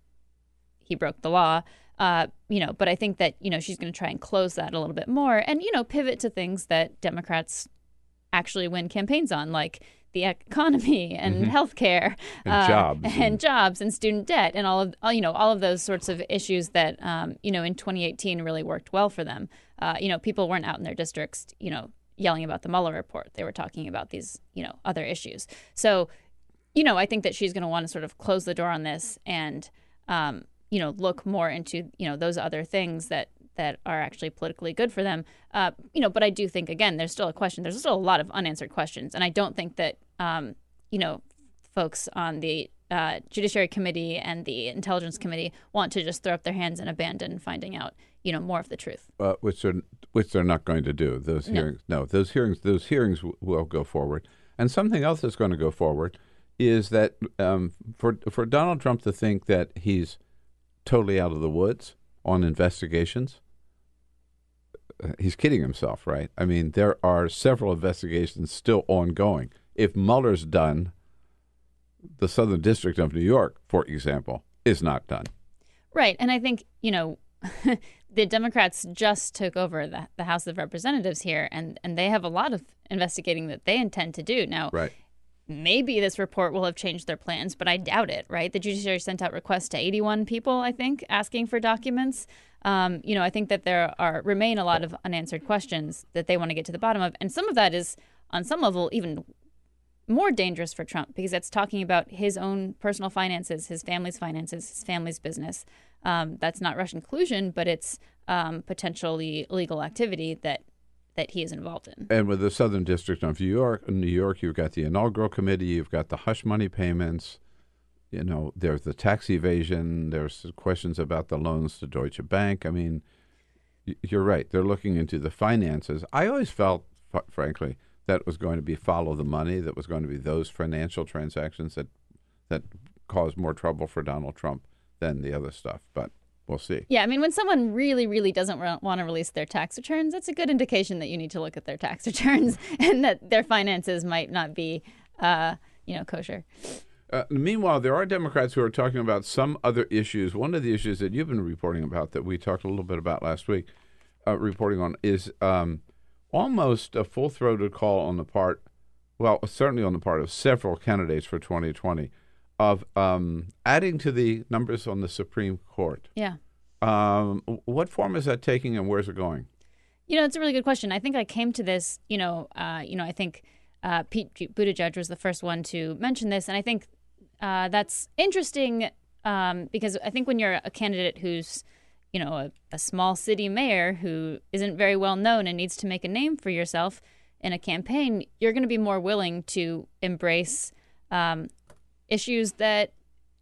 he broke the law. Uh, you know, but I think that you know she's going to try and close that a little bit more, and you know, pivot to things that Democrats actually win campaigns on, like the economy and Mhm. healthcare And jobs and, jobs and student debt and all of all- you know all of those sorts of issues that um, you know in 2018 really worked well for them. Uh, you know, people weren't out in their districts, you know, yelling about the Mueller report. They were talking about these you know other issues. So, you know, I think that she's going to want to sort of close the door on this and um, you know look more into you know those other things that that are actually politically good for them. Uh, you know, but I do think again, there's still a question. There's still a lot of unanswered questions, and I don't think that um, you know folks on the uh, Judiciary Committee and the Intelligence Committee want to just throw up their hands and abandon finding out you know more of the truth. uh, which they're which they're not going to do. Those No. hearings, no, those hearings, those hearings w- will go forward. And something else that's going to go forward is that um, for for Donald Trump to think that he's totally out of the woods on investigations, uh, he's kidding himself, right? I mean, there are several investigations still ongoing. If Mueller's done, the Southern District of New York, for example, is not done. Right. And I think, you know, <laughs> the Democrats just took over the, the House of Representatives here, and, and they have a lot of investigating that they intend to do. Now, Right. maybe this report will have changed their plans, but I doubt it, right? The judiciary sent out requests to 81 people, I think, asking for documents. Um, you know, I think that there are remain a lot of unanswered questions that they want to get to the bottom of. And some of that is, on some level, even more dangerous for Trump because that's talking about his own personal finances, his family's finances, his family's business. Um, that's not Russian collusion, but it's um, potentially illegal activity that that he is involved in. And with the Southern District of New York, New York, you've got the inaugural committee, you've got the hush money payments. You know, there's the tax evasion. There's questions about the loans to Deutsche Bank. I mean, you're right. They're looking into the finances. I always felt, frankly, that was going to be follow the money. That was going to be those financial transactions that that caused more trouble for Donald Trump than the other stuff. But we'll see. Yeah, I mean, when someone really, really doesn't wa- want to release their tax returns, that's a good indication that you need to look at their tax <laughs> returns and that their finances might not be, uh, you know, kosher. Uh, meanwhile, there are Democrats who are talking about some other issues. One of the issues that you've been reporting about that we talked a little bit about last week, uh, reporting on, is um, almost a full throated call on the part, well, certainly on the part of several candidates for 2020, of um, adding to the numbers on the Supreme Court. Yeah. Um, what form is that taking and where's it going? You know, it's a really good question. I think I came to this, you know, uh, you know, I think uh, Pete Buttigieg was the first one to mention this, and I think uh, that's interesting um, because I think when you're a candidate who's, you know, a, a small city mayor who isn't very well known and needs to make a name for yourself in a campaign, you're going to be more willing to embrace um, issues that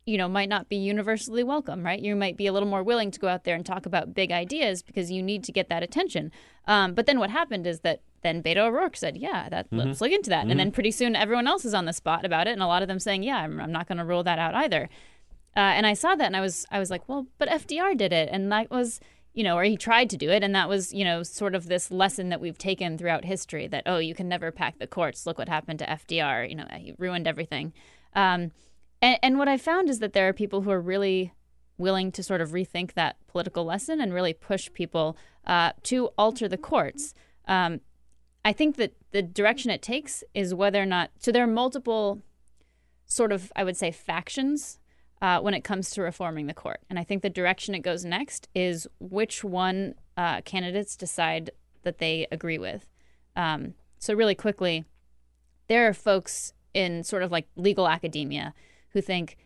you know might not be universally welcome right you might be a little more willing to go out there and talk about big ideas because you need to get that attention um, but then what happened is that then Beto O'Rourke said yeah that Mhm. let's look into that Mhm. and then pretty soon everyone else is on the spot about it and a lot of them saying yeah i'm, I'm not going to rule that out either uh, and i saw that and i was i was like well but fdr did it and that was you know or he tried to do it and that was you know sort of this lesson that we've taken throughout history that oh you can never pack the courts look what happened to fdr you know he ruined everything um, and, and what I found is that there are people who are really willing to sort of rethink that political lesson and really push people uh, to alter the courts. Um, I think that the direction it takes is whether or not. So there are multiple, sort of, I would say, factions uh, when it comes to reforming the court. And I think the direction it goes next is which one uh, candidates decide that they agree with. Um, so really quickly, there are folks in sort of like legal academia who think,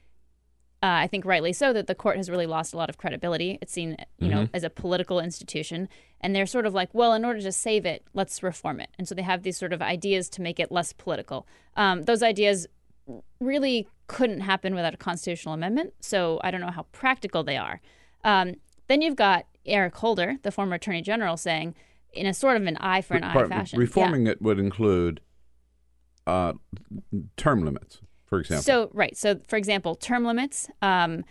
uh, I think rightly so, that the court has really lost a lot of credibility. It's seen, you know, Mhm. as a political institution, and they're sort of like, well, in order to save it, let's reform it. And so they have these sort of ideas to make it less political. Um, those ideas really couldn't happen without a constitutional amendment. So I don't know how practical they are. Um, then you've got Eric Holder, the former attorney general, saying, in a sort of an eye for an eye Part- fashion. Reforming it would include uh, term limits, for example. So right. So for example, term limits. Um,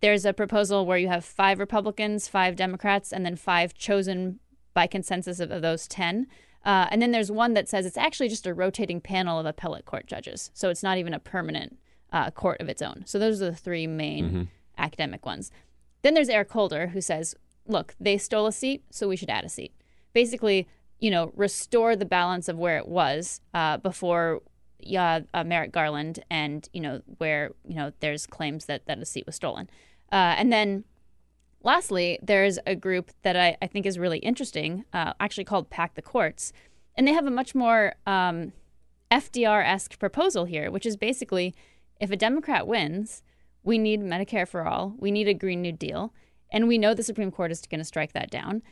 there's a proposal where you have five Republicans, five Democrats, and then five chosen by consensus of, of those ten. Uh, and then there's one that says it's actually just a rotating panel of appellate court judges. So it's not even a permanent uh, court of its own. So those are the three main Mhm. academic ones. then there's Eric Holder who says, look, they stole a seat, so we should add a seat. Basically, you know, restore the balance of where it was uh, before yeah, uh, Merrick Garland and, you know, where, you know, there's claims that, that a seat was stolen. Uh, and then lastly, there's a group that I, I think is really interesting, uh, actually called Pack the Courts. And they have a much more um, FDR esque proposal here, which is basically if a Democrat wins, we need Medicare for all, we need a Green New Deal, and we know the Supreme Court is going to strike that down.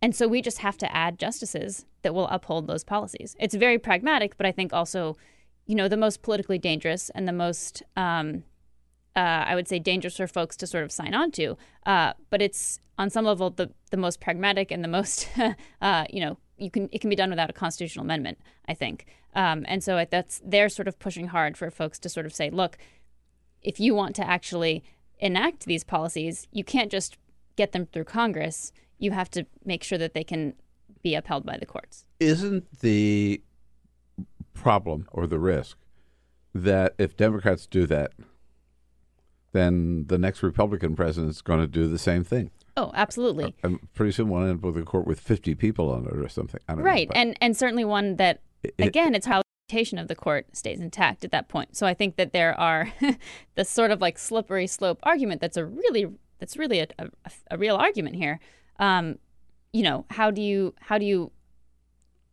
And so we just have to add justices that will uphold those policies. It's very pragmatic, but I think also, you know, the most politically dangerous and the most, um, uh, I would say, dangerous for folks to sort of sign on to. Uh, but it's on some level the the most pragmatic and the most, <laughs> uh, you know, you can it can be done without a constitutional amendment. I think, um, and so that's they're sort of pushing hard for folks to sort of say, look, if you want to actually enact these policies, you can't just get them through Congress. You have to make sure that they can be upheld by the courts. Isn't the problem or the risk that if Democrats do that, then the next Republican president is going to do the same thing? Oh, absolutely. And pretty soon we'll end up with a court with 50 people on it or something. I don't right, know, and and certainly one that It- again, it's how the reputation of the court stays intact at that point. So I think that there are <laughs> the sort of like slippery slope argument that's a really that's really a, a, a real argument here. Um, you know, how do you how do you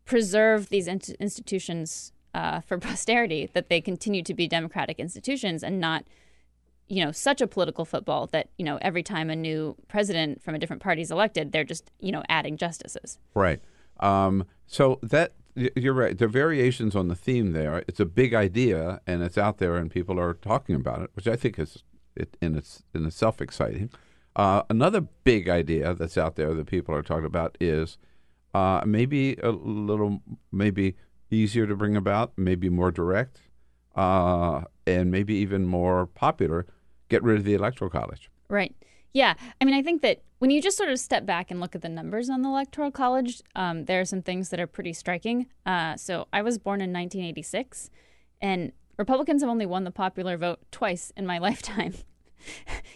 preserve these int- institutions uh, for <laughs> posterity that they continue to be democratic institutions and not you know such a political football that you know every time a new president from a different party is elected they're just you know adding justices Right. Um, so that you're right. There are variations on the theme there. It's a big idea, and it's out there, and people are talking about it, which I think is it, in its in itself exciting. Uh, another big idea that's out there that people are talking about is uh, maybe a little, maybe easier to bring about, maybe more direct, uh, and maybe even more popular. Get rid of the electoral college. Right. Yeah. I mean, I think that when you just sort of step back and look at the numbers on the Electoral College, um, there are some things that are pretty striking. Uh, so I was born in 1986, and Republicans have only won the popular vote twice in my <laughs> lifetime.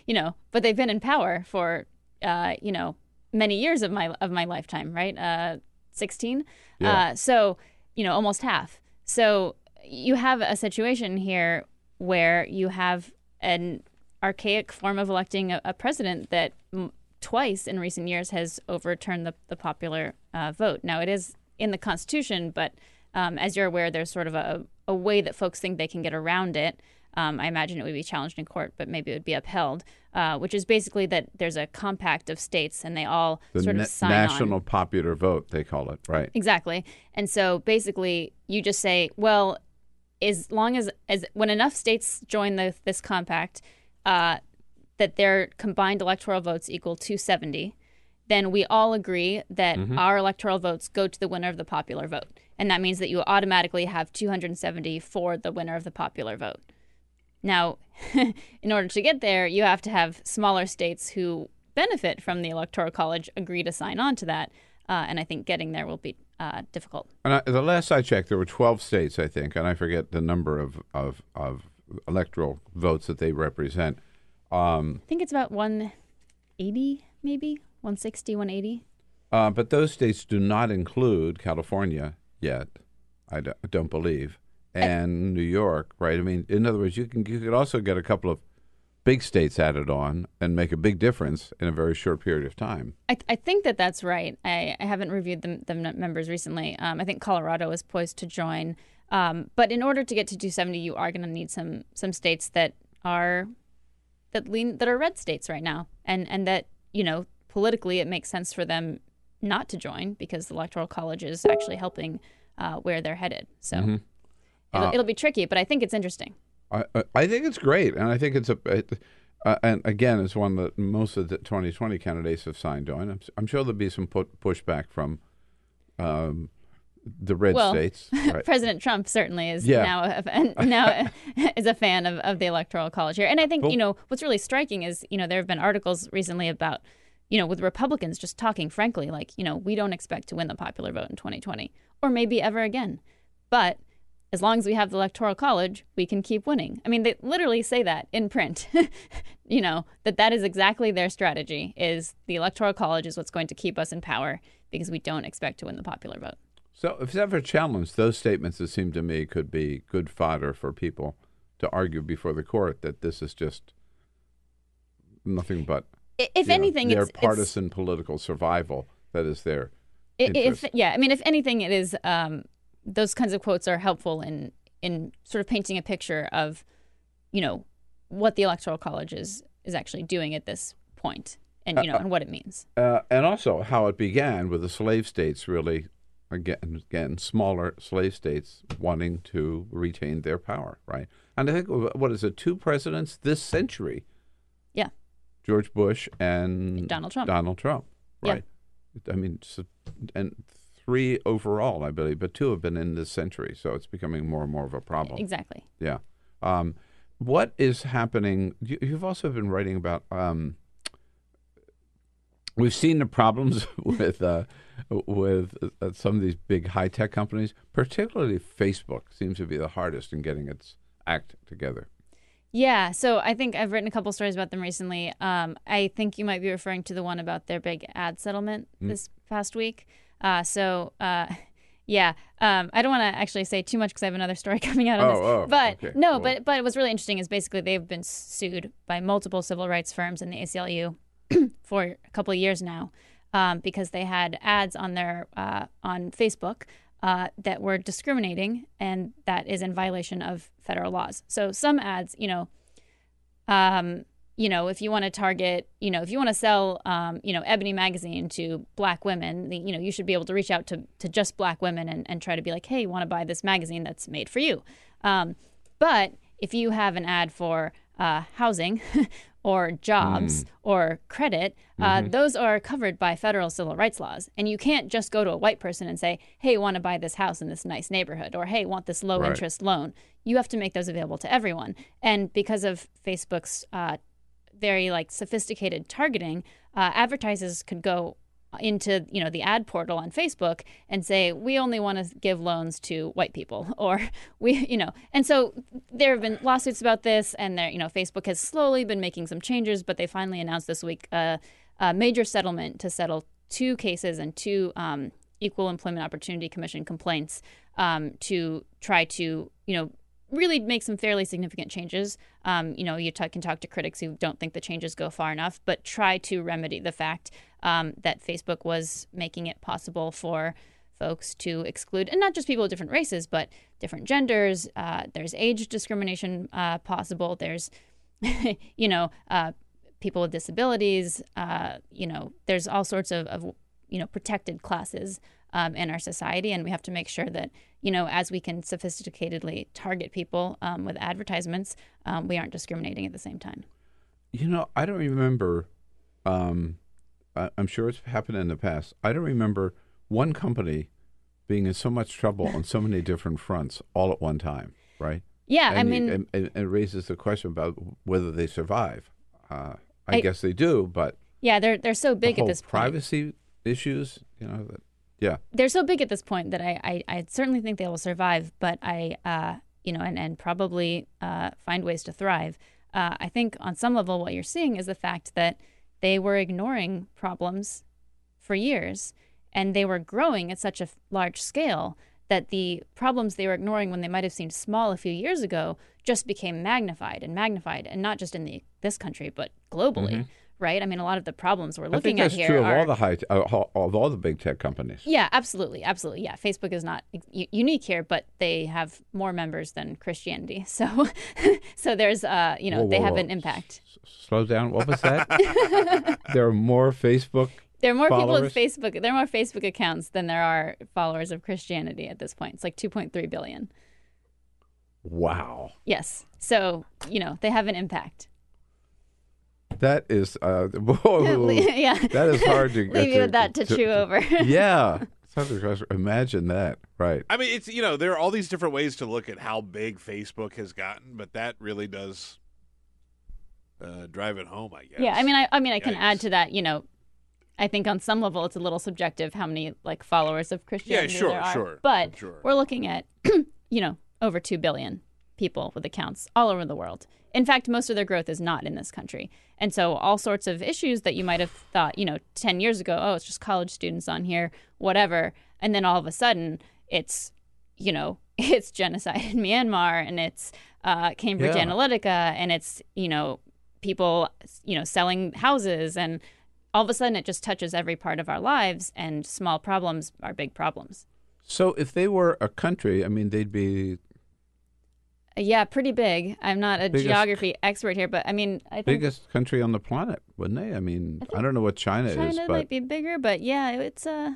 you know, but they've been in power for, uh, you know, many years of my of my lifetime, right? Uh, 16. Yeah. Uh, so, you know, almost half. So you have a situation here where you have an archaic form of electing a, a president that m- twice in recent years has overturned the, the popular uh, vote. Now, it is in the Constitution, but um, as you're aware, there's sort of a, a way that folks think they can get around it. Um, I imagine it would be challenged in court, but maybe it would be upheld, uh, which is basically that there's a compact of states and they all The sort na- of sign on. national popular vote, they call it, right? Exactly. And so basically, you just say, well, as long as as when enough states join the, this compact, uh, that their combined electoral votes equal 270, then we all agree that Mhm. our electoral votes go to the winner of the popular vote, and that means that you automatically have 270 for the winner of the popular vote. Now, <laughs> in order to get there, you have to have smaller states who benefit from the electoral college agree to sign on to that, uh, and I think getting there will be uh, difficult. And I, the last I checked, there were 12 states, I think, and I forget the number of, of, of electoral votes that they represent. Um, I think it's about 180, maybe 160, 180. uh, but those states do not include California yet, I don't, believe, and New York, right? I mean, in other words, you can you could also get a couple of big states added on and make a big difference in a very short period of time. I, I think that that's right. I, I haven't reviewed the, the members recently. Um, I think Colorado is poised to join. Um, but in order to get to 270, you are going to need some some states that are that lean that are red states right now, and and that you know politically it makes sense for them not to join because the electoral college is actually helping uh, where they're headed. So Mhm. it'll, Uh, it'll be tricky, but I think it's interesting. I, I- think it's great, and I think it's a, it, uh, and again, it's one that most of the 2020 candidates have signed on. I'm, I'm sure there'll be some put, pushback from um, the red well, states. <laughs> Right. President Trump certainly is Yeah. now a, <laughs> now <laughs> is a fan of, of the electoral college here, and I think Well- you know what's really striking is you know there have been articles recently about you know with Republicans just talking frankly like you know we don't expect to win the popular vote in 2020 or maybe ever again, but as long as we have the electoral college, we can keep winning. I mean, they literally say that in print. you know that that is exactly their strategy. Is the electoral college is what's going to keep us in power because we don't expect to win the popular vote. So, if it's ever challenged, those statements, it seem to me, could be good fodder for people to argue before the court that this is just nothing but, If you know, anything, their it's, it's partisan political survival that is their interest. if yeah, I mean, if anything, it is um, those kinds of quotes are helpful in in sort of painting a picture of, you know, what the electoral college is is actually doing at this point, and you know, Uh, uh, and what it means. Uh, and also how it began with the slave states really, again, again, smaller slave states wanting to retain their power, right? And I think, what is it, two presidents this century? Yeah. George Bush and Donald Trump. Donald Trump, Yeah. right? I mean, and three overall, I believe, but two have been in this century, so it's becoming more and more of a problem. Exactly. Yeah. Um, what is happening? You, you've also been writing about. Um, we've seen the problems <laughs> with uh, with uh, some of these big high tech companies, particularly Facebook, seems to be the hardest in getting its act together. Yeah, so I think I've written a couple stories about them recently. Um, I think you might be referring to the one about their big ad settlement Mm. this past week. Uh, so, uh, <laughs> yeah, um, I don't want to actually say too much because I have another story <laughs> coming out on Oh, this. oh, but okay, no, cool. but but what's really interesting is basically they've been sued by multiple civil rights firms in the ACLU <clears throat> for a couple of years now um, because they had ads on their uh, on Facebook uh, that were discriminating, and that is in violation of federal laws. So some ads, you know, um, you know, if you want to target, you know, if you want to sell, um, you know, Ebony magazine to black women, you know, you should be able to reach out to, to just black women and, and try to be like, hey, you want to buy this magazine that's made for you. Um, but if you have an ad for uh, housing <laughs> or jobs Mm. or credit, uh, Mhm. those are covered by federal civil rights laws. And you can't just go to a white person and say, hey, want to buy this house in this nice neighborhood, or hey, want this low Right. interest loan. You have to make those available to everyone. And because of Facebook's uh, very like sophisticated targeting, uh, advertisers could go into you know the ad portal on Facebook and say we only want to give loans to white people <laughs> or we you know. And so there have been lawsuits about this and there you know Facebook has slowly been making some changes but they finally announced this week a, a major settlement to settle two cases and two um, equal employment opportunity commission complaints um, to try to you know really make some fairly significant changes. Um, you know, you can talk to critics who don't think the changes go far enough, but try to remedy the fact um, that Facebook was making it possible for folks to exclude, and not just people of different races, but different genders. Uh, there's age discrimination uh, possible. There's, <laughs> you know, uh, people with disabilities. Uh, you know, there's all sorts of, of you know protected classes um, in our society, and we have to make sure that you know as we can sophisticatedly target people um, with advertisements, um, we aren't discriminating at the same time. You know, I don't remember. Um, I, I'm sure it's happened in the past. I don't remember one company being in so much trouble on so many different fronts all at one time. Right? Yeah, I And you- mean- and, and it raises the question about whether they survive. Uh, I, I- guess they do, but Yeah, they're they're so big the at this point. privacy issues. You know that. Yeah. they're so big at this point that I, I, I certainly think they will survive, but I, uh, you know, and, and probably uh, find ways to thrive. Uh, I think on some level, what you're seeing is the fact that they were ignoring problems for years and they were growing at such a large scale that the problems they were ignoring when they might have seemed small a few years ago just became magnified and magnified, and not just in the this country, but globally, Mhm. Right? I mean, a lot of the problems we're looking at here true of are all the high, uh, of all the big tech companies. yeah, absolutely, absolutely. Yeah, Facebook is not u- unique here, but they have more members than Christianity. <laughs> So, so there's, uh, you know, Whoa, they have whoa. an impact. Slow down. What was that? <laughs> there are more Facebook. There are more people with Facebook. There are more Facebook accounts than there are followers of Christianity at this point. It's like 2.3 billion. Wow. Yes. So you know they have an impact. That is, uh, <laughs> whoa, <laughs> yeah. that is hard to <laughs> Leave you with that to chew over. yeah, it's hard to imagine that. Right. I mean, it's you know there are all these different ways to look at how big Facebook has gotten, but that really does uh, drive it home, I guess. Yeah, I mean, I, I mean, I can Yikes. add to that. You know, I think on some level it's a little subjective how many like followers of Christianity sure, there are. sure, But sure. we're looking at, <clears throat> you know, over 2 billion people with accounts all over the world. In fact, most of their growth is not in this country. And so all sorts of issues that you might have thought, you know, 10 years ago, oh, it's just college students on here, whatever. And then all of a sudden, it's, you know, <laughs> it's genocide in Myanmar and it's uh, Cambridge Yeah. Analytica and it's, you know, people, you know, selling houses and all of a sudden it just touches every part of our lives and small problems are big problems. So if they were a country, I mean, they'd be Yeah, pretty big. I'm not a Biggest- geography expert here, but I mean, I think biggest country on the planet, wouldn't they? I mean, I, don't know what China, China is, but might be bigger, but yeah, it's uh,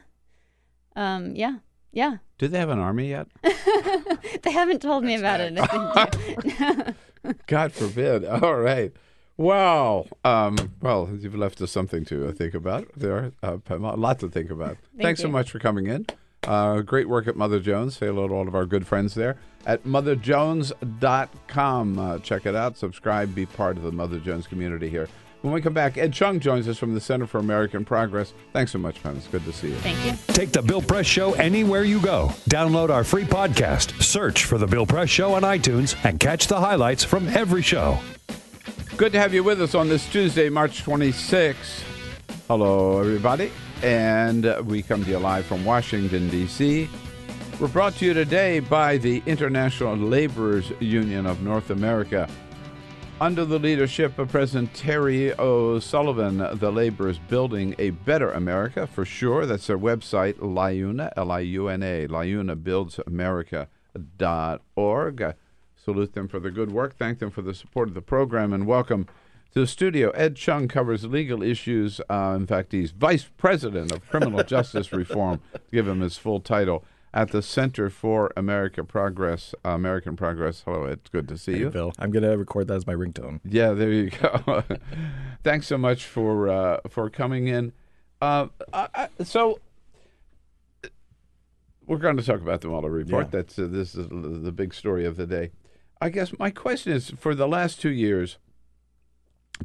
um, yeah, yeah. do they have an army yet? <laughs> they haven't told me about it. <laughs> God forbid. All right. Wow. Um, well, you've left us something to think about there. Uh, a lot to think about. Thank Thanks so much for coming in. Uh, great work at Mother Jones. Say hello to all of our good friends there at motherjones.com. Uh, check it out. Subscribe. Be part of the Mother Jones community here. When we come back, Ed Chung joins us from the Center for American Progress. Thanks so much, man. It's good to see you. Thank you. Take the Bill Press Show anywhere you go. Download our free podcast, search for the Bill Press Show on iTunes, and catch the highlights from every show. Good to have you with us on this Tuesday, March 26th. Hello, everybody. And we come to you live from Washington, D.C. We're brought to you today by the International Laborers Union of North America. Under the leadership of President Terry O'Sullivan, the labor is building a better America for sure. That's their website, Liuna, L I U N A, liunabuildsamerica.org. Salute them for their good work. Thank them for the support of the program and welcome to the studio. Ed Chung covers legal issues. Uh, in fact, he's Vice President of Criminal Justice <laughs> Reform, give him his full title, at the Center for America Progress, uh, American Progress. Hello, it's Good to see Hey, you. Bill. I'm going to record that as my ringtone. Yeah, there you go. <laughs> Thanks so much for uh, for coming in. Uh, I, I, so we're going to talk about the Mueller report. Yeah. That's uh, this is the big story of the day. I guess my question is: for the last two years,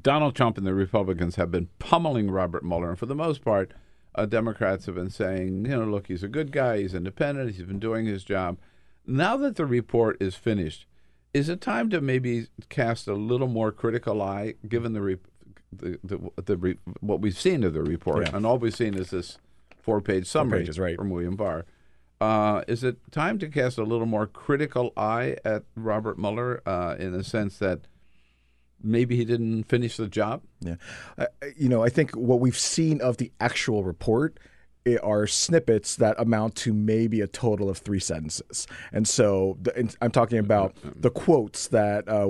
Donald Trump and the Republicans have been pummeling Robert Mueller, and for the most part, uh, Democrats have been saying, you know, look, he's a good guy, he's independent, he's been doing his job. Now that the report is finished, is it time to maybe cast a little more critical eye, given the re- the, the, the re- what we've seen of the report, Yeah. and all we've seen is this four-page summary pages, right. from William Barr. Uh, is it time to cast a little more critical eye at Robert Mueller uh, in the sense that maybe he didn't finish the job? Yeah. I- you know, I think what we've seen of the actual report are snippets that amount to maybe a total of three sentences. And so the, and I'm talking about the quotes that uh.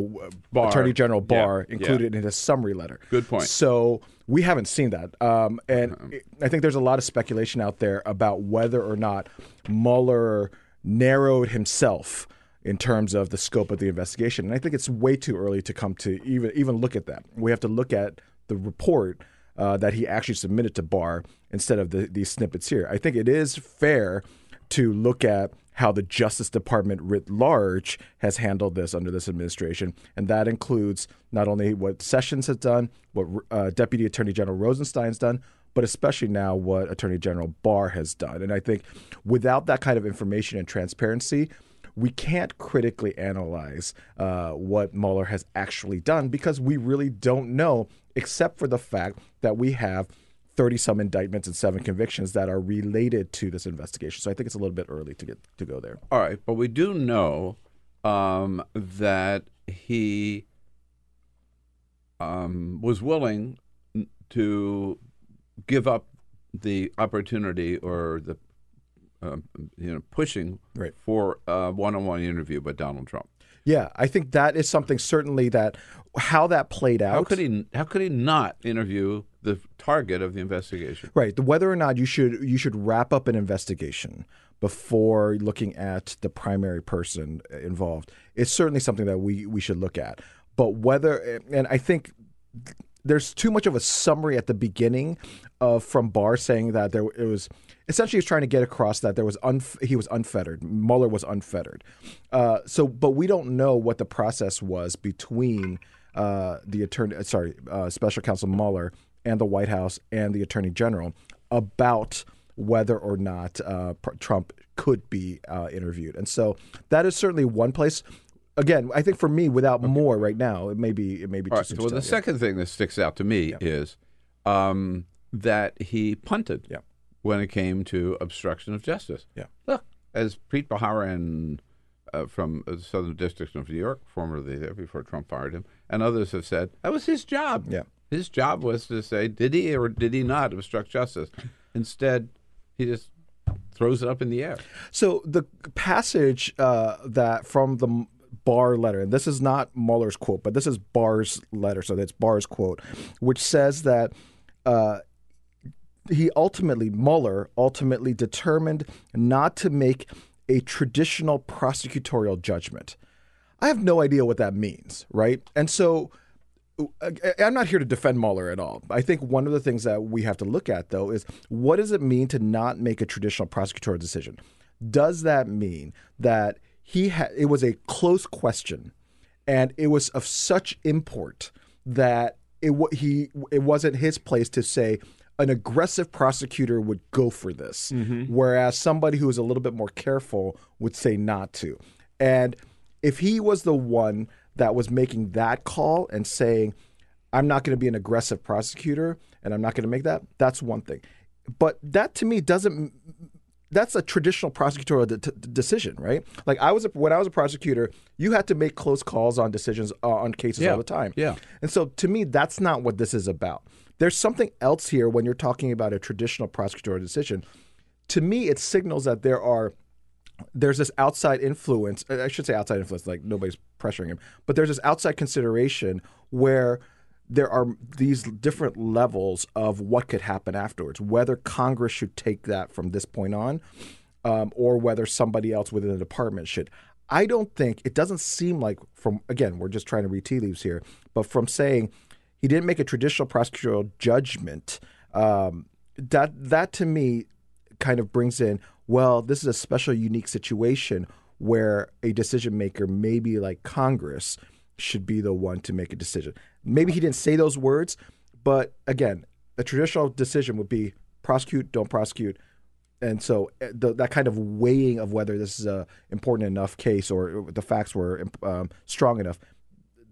Attorney General Barr yeah. included in his summary letter. Good point. So we haven't seen that. Um, and I think there's a lot of speculation out there about whether or not Mueller narrowed himself in terms of the scope of the investigation. And I think it's way too early to come to even even look at that. We have to look at the report uh, that he actually submitted to Barr instead of the, these snippets here. I think it is fair to look at how the Justice Department writ large has handled this under this administration, and that includes not only what Sessions has done, what uh, Deputy Attorney General Rosenstein's done, but especially now what Attorney General Barr has done. And I think without that kind of information and transparency, we can't critically analyze uh, what Mueller has actually done because we really don't know, except for the fact that we have 30 some indictments and seven convictions that are related to this investigation. So I think it's a little bit early to get to go there. All right, but we do know um, that he um, was willing to give up the opportunity or the um, you know pushing Right. for a one-on-one interview with Donald Trump. Yeah, I think that is something certainly that how that played out. How could he? How could he not interview the target of the investigation? Right. The whether or not you should you should wrap up an investigation before looking at the primary person involved is certainly something that we we should look at. But whether and I think there's too much of a summary at the beginning of from Barr saying that there it was essentially was trying to get across that there was unf- he was unfettered. Mueller was unfettered. Uh, so, but we don't know what the process was between uh, the attorney, uh, sorry, uh, Special Counsel Mueller and the White House and the Attorney General about whether or not uh, pr- Trump could be uh, interviewed. And so that is certainly one place. Again, I think for me, without more right now, it may be it may be All right. Well, the yeah. second thing that sticks out to me is um, that he punted when it came to obstruction of justice. Yeah. Look, as Preet Bharara uh, from the Southern District of New York, formerly there before Trump fired him, and others have said that was his job. Yeah. His job was to say, did he or did he not obstruct justice? Instead, he just throws it up in the air. So the passage uh, that from the Barr letter, and this is not Mueller's quote, but this is Barr's letter, so that's Barr's quote, which says that uh, he ultimately, Mueller ultimately determined not to make a traditional prosecutorial judgment. I have no idea what that means, right? And so I'm not here to defend Mueller at all. I think one of the things that we have to look at, though, is what does it mean to not make a traditional prosecutorial decision? Does that mean that he had it was a close question, and it was of such import that it wa- he it wasn't his place to say an aggressive prosecutor would go for this, whereas somebody who is a little bit more careful would say not to. And if he was the one that was making that call and saying, I'm not going to be an aggressive prosecutor and I'm not going to make that, that's one thing. But that to me doesn't. That's a traditional prosecutorial de- de- decision, right? Like I was a, when I was a prosecutor, you had to make close calls on decisions uh, on cases Yeah, all the time. yeah. And so to me, that's not what this is about. There's something else here when you're talking about a traditional prosecutorial decision. To me, it signals that there are there's this outside influence. I should say outside influence, like nobody's pressuring him, but there's this outside consideration where there are these different levels of what could happen afterwards. Whether Congress should take that from this point on, um, or whether somebody else within the department should. I don't think it doesn't seem like from again we're just trying to read tea leaves here, but from saying he didn't make a traditional prosecutorial judgment, um, that that to me kind of brings in well this is a special unique situation where a decision maker maybe like Congress should be the one to make a decision. Maybe he didn't say those words, but again, a traditional decision would be prosecute, don't prosecute. And so uh, the, that kind of weighing of whether this is a important enough case or the facts were um, strong enough,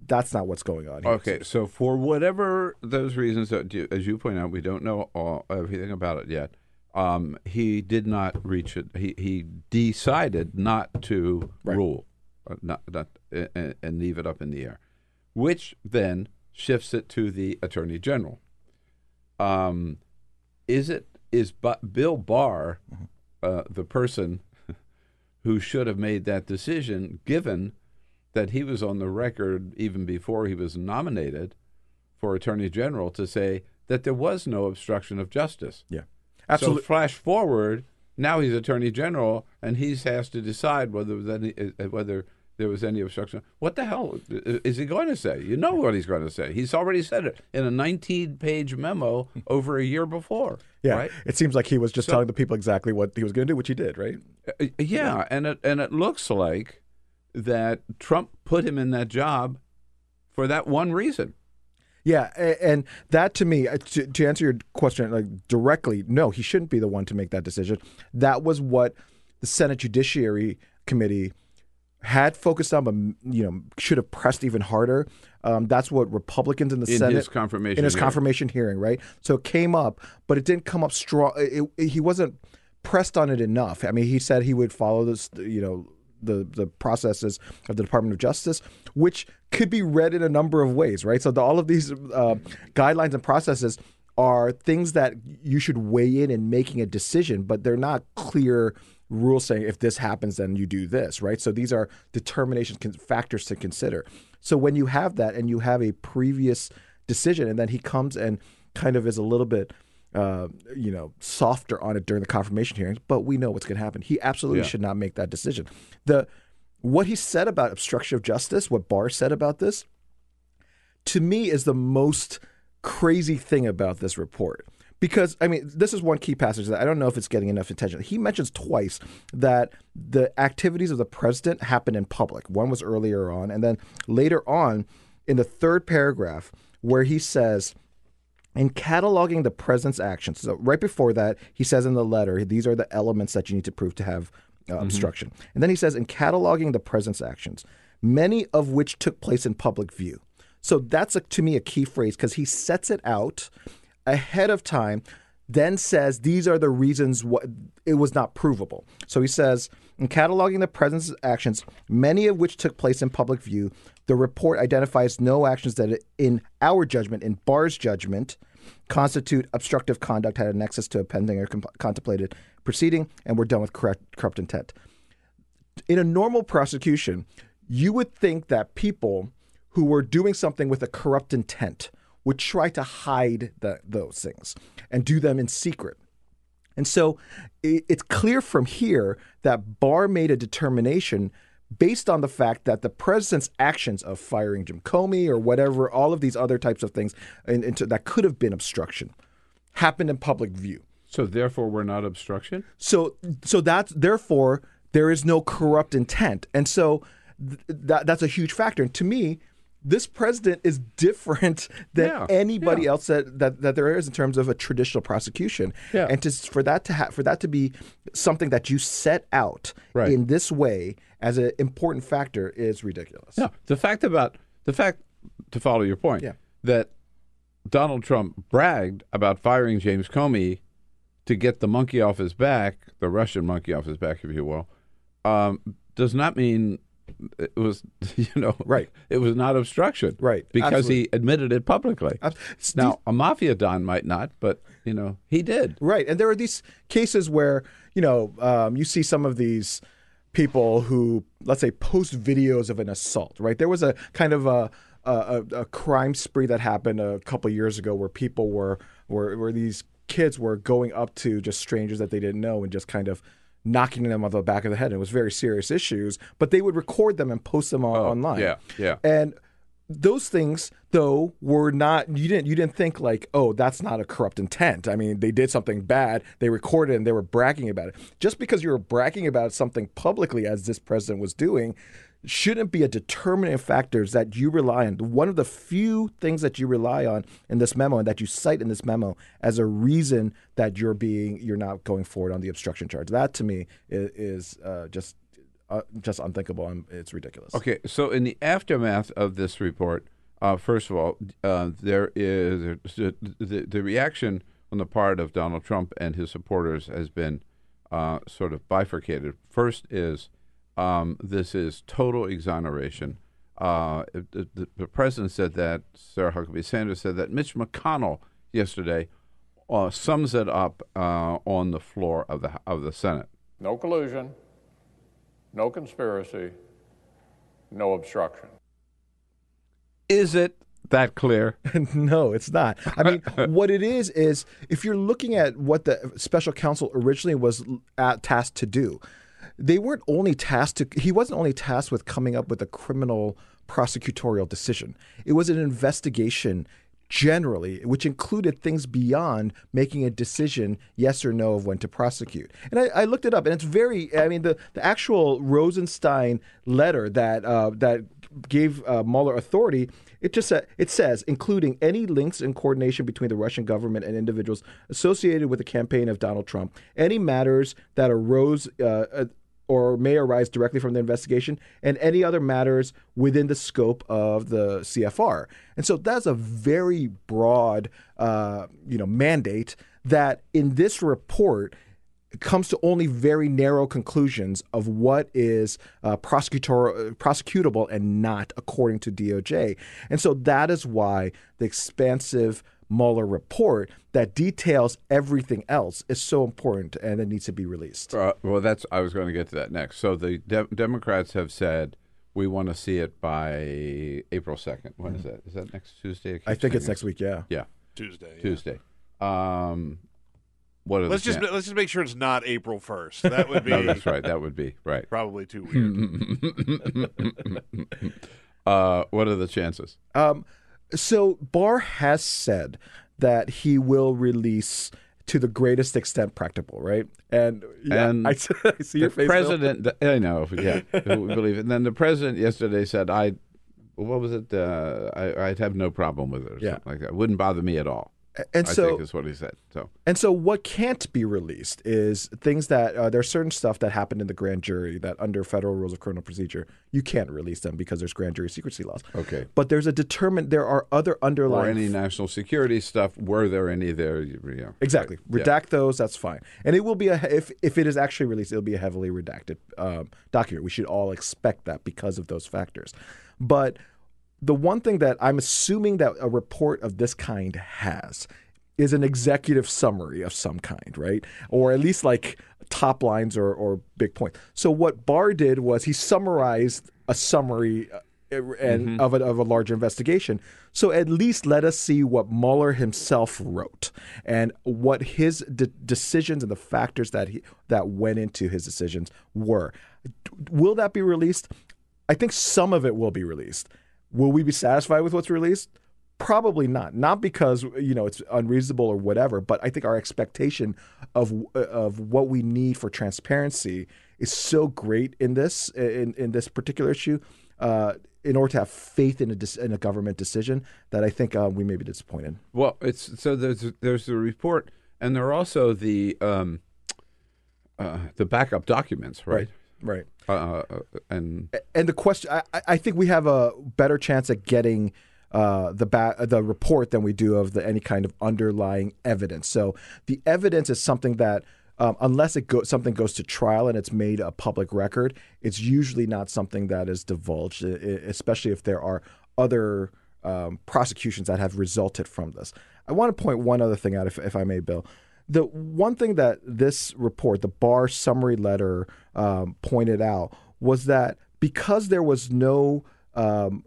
that's not what's going on here. Okay, so for whatever those reasons, as you point out, we don't know all, everything about it yet. Um, he did not reach it. He he decided not to rule, uh, not not and, and leave it up in the air, which then shifts it to the attorney general. Um, is it is Bill Barr uh, the person <laughs> who should have made that decision, given that he was on the record even before he was nominated for attorney general to say that there was no obstruction of justice. Yeah, absolutely. So flash forward, now he's attorney general, and he's has to decide whether there was any uh, whether there was any obstruction. What the hell is he going to say? You know what he's going to say. He's already said it in a 19-page memo <laughs> over a year before. Yeah, right? it seems like he was just So- telling the people exactly what he was going to do, which he did, right? Uh, yeah, and it and it looks like that Trump put him in that job for that one reason. Yeah, and that to me, uh, to, to answer your question like directly, no, he shouldn't be the one to make that decision. That was what the Senate Judiciary Committee had focused on, but you know should have pressed even harder. Um, that's what Republicans in the In Senate his confirmation in his hearing. confirmation hearing, right? So it came up, but it didn't come up strong. It, it- he wasn't pressed on it enough. I mean, he said he would follow this, you know, the the processes of the Department of Justice, which could be read in a number of ways, right? So the, all of these uh, guidelines and processes are things that you should weigh in in making a decision, but they're not clear rules saying if this happens, then you do this, right? So these are determination factors to consider. So when you have that and you have a previous decision, and then he comes and kind of is a little bit, uh, you know, softer on it during the confirmation hearings, but we know what's going to happen. He absolutely Yeah. should not make that decision. The what he said about obstruction of justice, what Barr said about this, to me is the most crazy thing about this report. Because I mean, this is one key passage that I don't know if it's getting enough attention. He mentions twice that the activities of the president happened in public. One was earlier on, and then later on in the third paragraph, where he says, in cataloging the president's actions. So right before that, he says in the letter, these are the elements that you need to prove to have uh, obstruction. And then he says, in cataloging the president's actions, many of which took place in public view. So that's a, to me a key phrase because he sets it out ahead of time, then says these are the reasons what it was not provable. So he says, in cataloging the president's actions, many of which took place in public view, the report identifies no actions that, in our judgment, in Barr's judgment, constitute obstructive conduct, had a nexus to a pending or com- contemplated proceeding, and we're done with corrupt, corrupt intent. In a normal prosecution, you would think that people who were doing something with a corrupt intent would try to hide the, those things and do them in secret. And so it, it's clear from here that Barr made a determination based on the fact that the president's actions of firing Jim Comey or whatever, all of these other types of things in, into, that could have been obstruction, happened in public view. So therefore, we're not obstruction. So so that's therefore there is no corrupt intent, and so th- that that's a huge factor. And to me, this president is different <laughs> than Yeah, anybody yeah. else that, that that there is in terms of a traditional prosecution. Yeah. And to for that to ha- for that to be something that you set out Right. in this way as an important factor is ridiculous. No, the fact about the fact to follow your point Yeah. that Donald Trump bragged about firing James Comey to get the monkey off his back, the Russian monkey off his back, if you will, um, does not mean it was <laughs> you know right. It was not obstruction, right? Because Absolutely. he admitted it publicly. now a mafia don might not, but you know he did. Right. And there are these cases where, you know, um, you see some of these people who, let's say, post videos of an assault, right? There was a kind of a, a, a crime spree that happened a couple years ago where people were, were, where these kids were going up to just strangers that they didn't know and just kind of knocking them on the back of the head. And it was very serious issues, but they would record them and post them on, oh, online. yeah, yeah. And those things though were not you didn't you didn't think like oh that's not a corrupt intent. I mean they did something bad. They recorded and they were bragging about it. Just because you were bragging about something publicly as this president was doing shouldn't be a determining factors that you rely on. One of the few things that you rely on in this memo and that you cite in this memo as a reason that you're being you're not going forward on the obstruction charge. That to me is, is uh, just uh, just unthinkable and it's ridiculous Okay, so in the aftermath of this report, uh, first of all, uh, there is the, the, the reaction on the part of Donald Trump and his supporters has been uh, sort of bifurcated. First is um, this is total exoneration. Uh, the, the, the president said that. Sarah Huckabee Sanders said that. Mitch McConnell yesterday uh, sums it up uh, on the floor of the of the Senate. No collusion, no conspiracy, no obstruction. Is it that clear? <laughs> no, it's not. I mean, <laughs> what it is is if you're looking at what the special counsel originally was at, tasked to do, they weren't only tasked to. He wasn't only tasked with coming up with a criminal prosecutorial decision. It was an investigation generally, which included things beyond making a decision, yes or no, of when to prosecute. And I, I looked it up, and it's very. I mean, the the actual Rosenstein letter that uh, that gave uh, Mueller authority. It just sa- it says, including any links and coordination between the Russian government and individuals associated with the campaign of Donald Trump, any matters that arose uh, uh, or may arise directly from the investigation, and any other matters within the scope of the CFR. And so that's a very broad, uh, you know, mandate that in this report comes to only very narrow conclusions of what is uh, prosecutable and not according to DOJ. And so that is why the expansive Mueller report that details everything else is so important and it needs to be released. Uh, well, that's I was going to get to that next. So the de- Democrats have said we want to see it by April second. When is that? Is that next Tuesday? keep I think it's saying next week, yeah. Yeah, Tuesday, yeah. Tuesday. Um, what Let's just chan- let's just make sure it's not April first. That would <laughs> be no, that's right. That would be right. probably too weird. <laughs> uh, what are the chances? Um, so Barr has said that he will release to the greatest extent practicable, right? And yeah, and I, I see your the face. President. I know, yeah, we believe it. And then the president yesterday said, "I, what was it? Uh, I, I'd have no problem with it, or Yeah. something like that. Wouldn't bother me at all." And I so- think is what he said. So And so, what can't be released is things that uh, there's certain stuff that happened in the grand jury that, under federal rules of criminal procedure, you can't release them because there's grand jury secrecy laws. Okay. But there's a determined. There are other or underlying. any national security stuff. Were there any there? Yeah. Exactly. Yeah. Redact those. That's fine. And it will be a if if it is actually released, it'll be a heavily redacted um, document. We should all expect that because of those factors. But the one thing that I'm assuming that a report of this kind has is an executive summary of some kind, right? Or at least like top lines or, or big points. So what Barr did was he summarized a summary uh, and Mhm. of a, of a larger investigation. So at least let us see what Mueller himself wrote and what his de- decisions and the factors that he that went into his decisions were. Will that be released? I think some of it will be released. Will we be satisfied with what's released? Probably not. Not because you know it's unreasonable or whatever, but I think our expectation of of what we need for transparency is so great in this in in this particular issue. Uh, in order to have faith in a in a government decision, that I think uh, we may be disappointed. Well, it's so there's there's the report, and there are also the um, uh, the backup documents, right? Right. Uh, uh, and And the question, I, I- think we have a better chance at getting uh, the ba- the report than we do of the any kind of underlying evidence. So the evidence is something that. Um, unless it go, something goes to trial and it's made a public record, it's usually not something that is divulged, especially if there are other um, prosecutions that have resulted from this. I want to point one other thing out, if, if I may, Bill. The one thing that this report, the Barr summary letter, um, pointed out was that because there was no, um,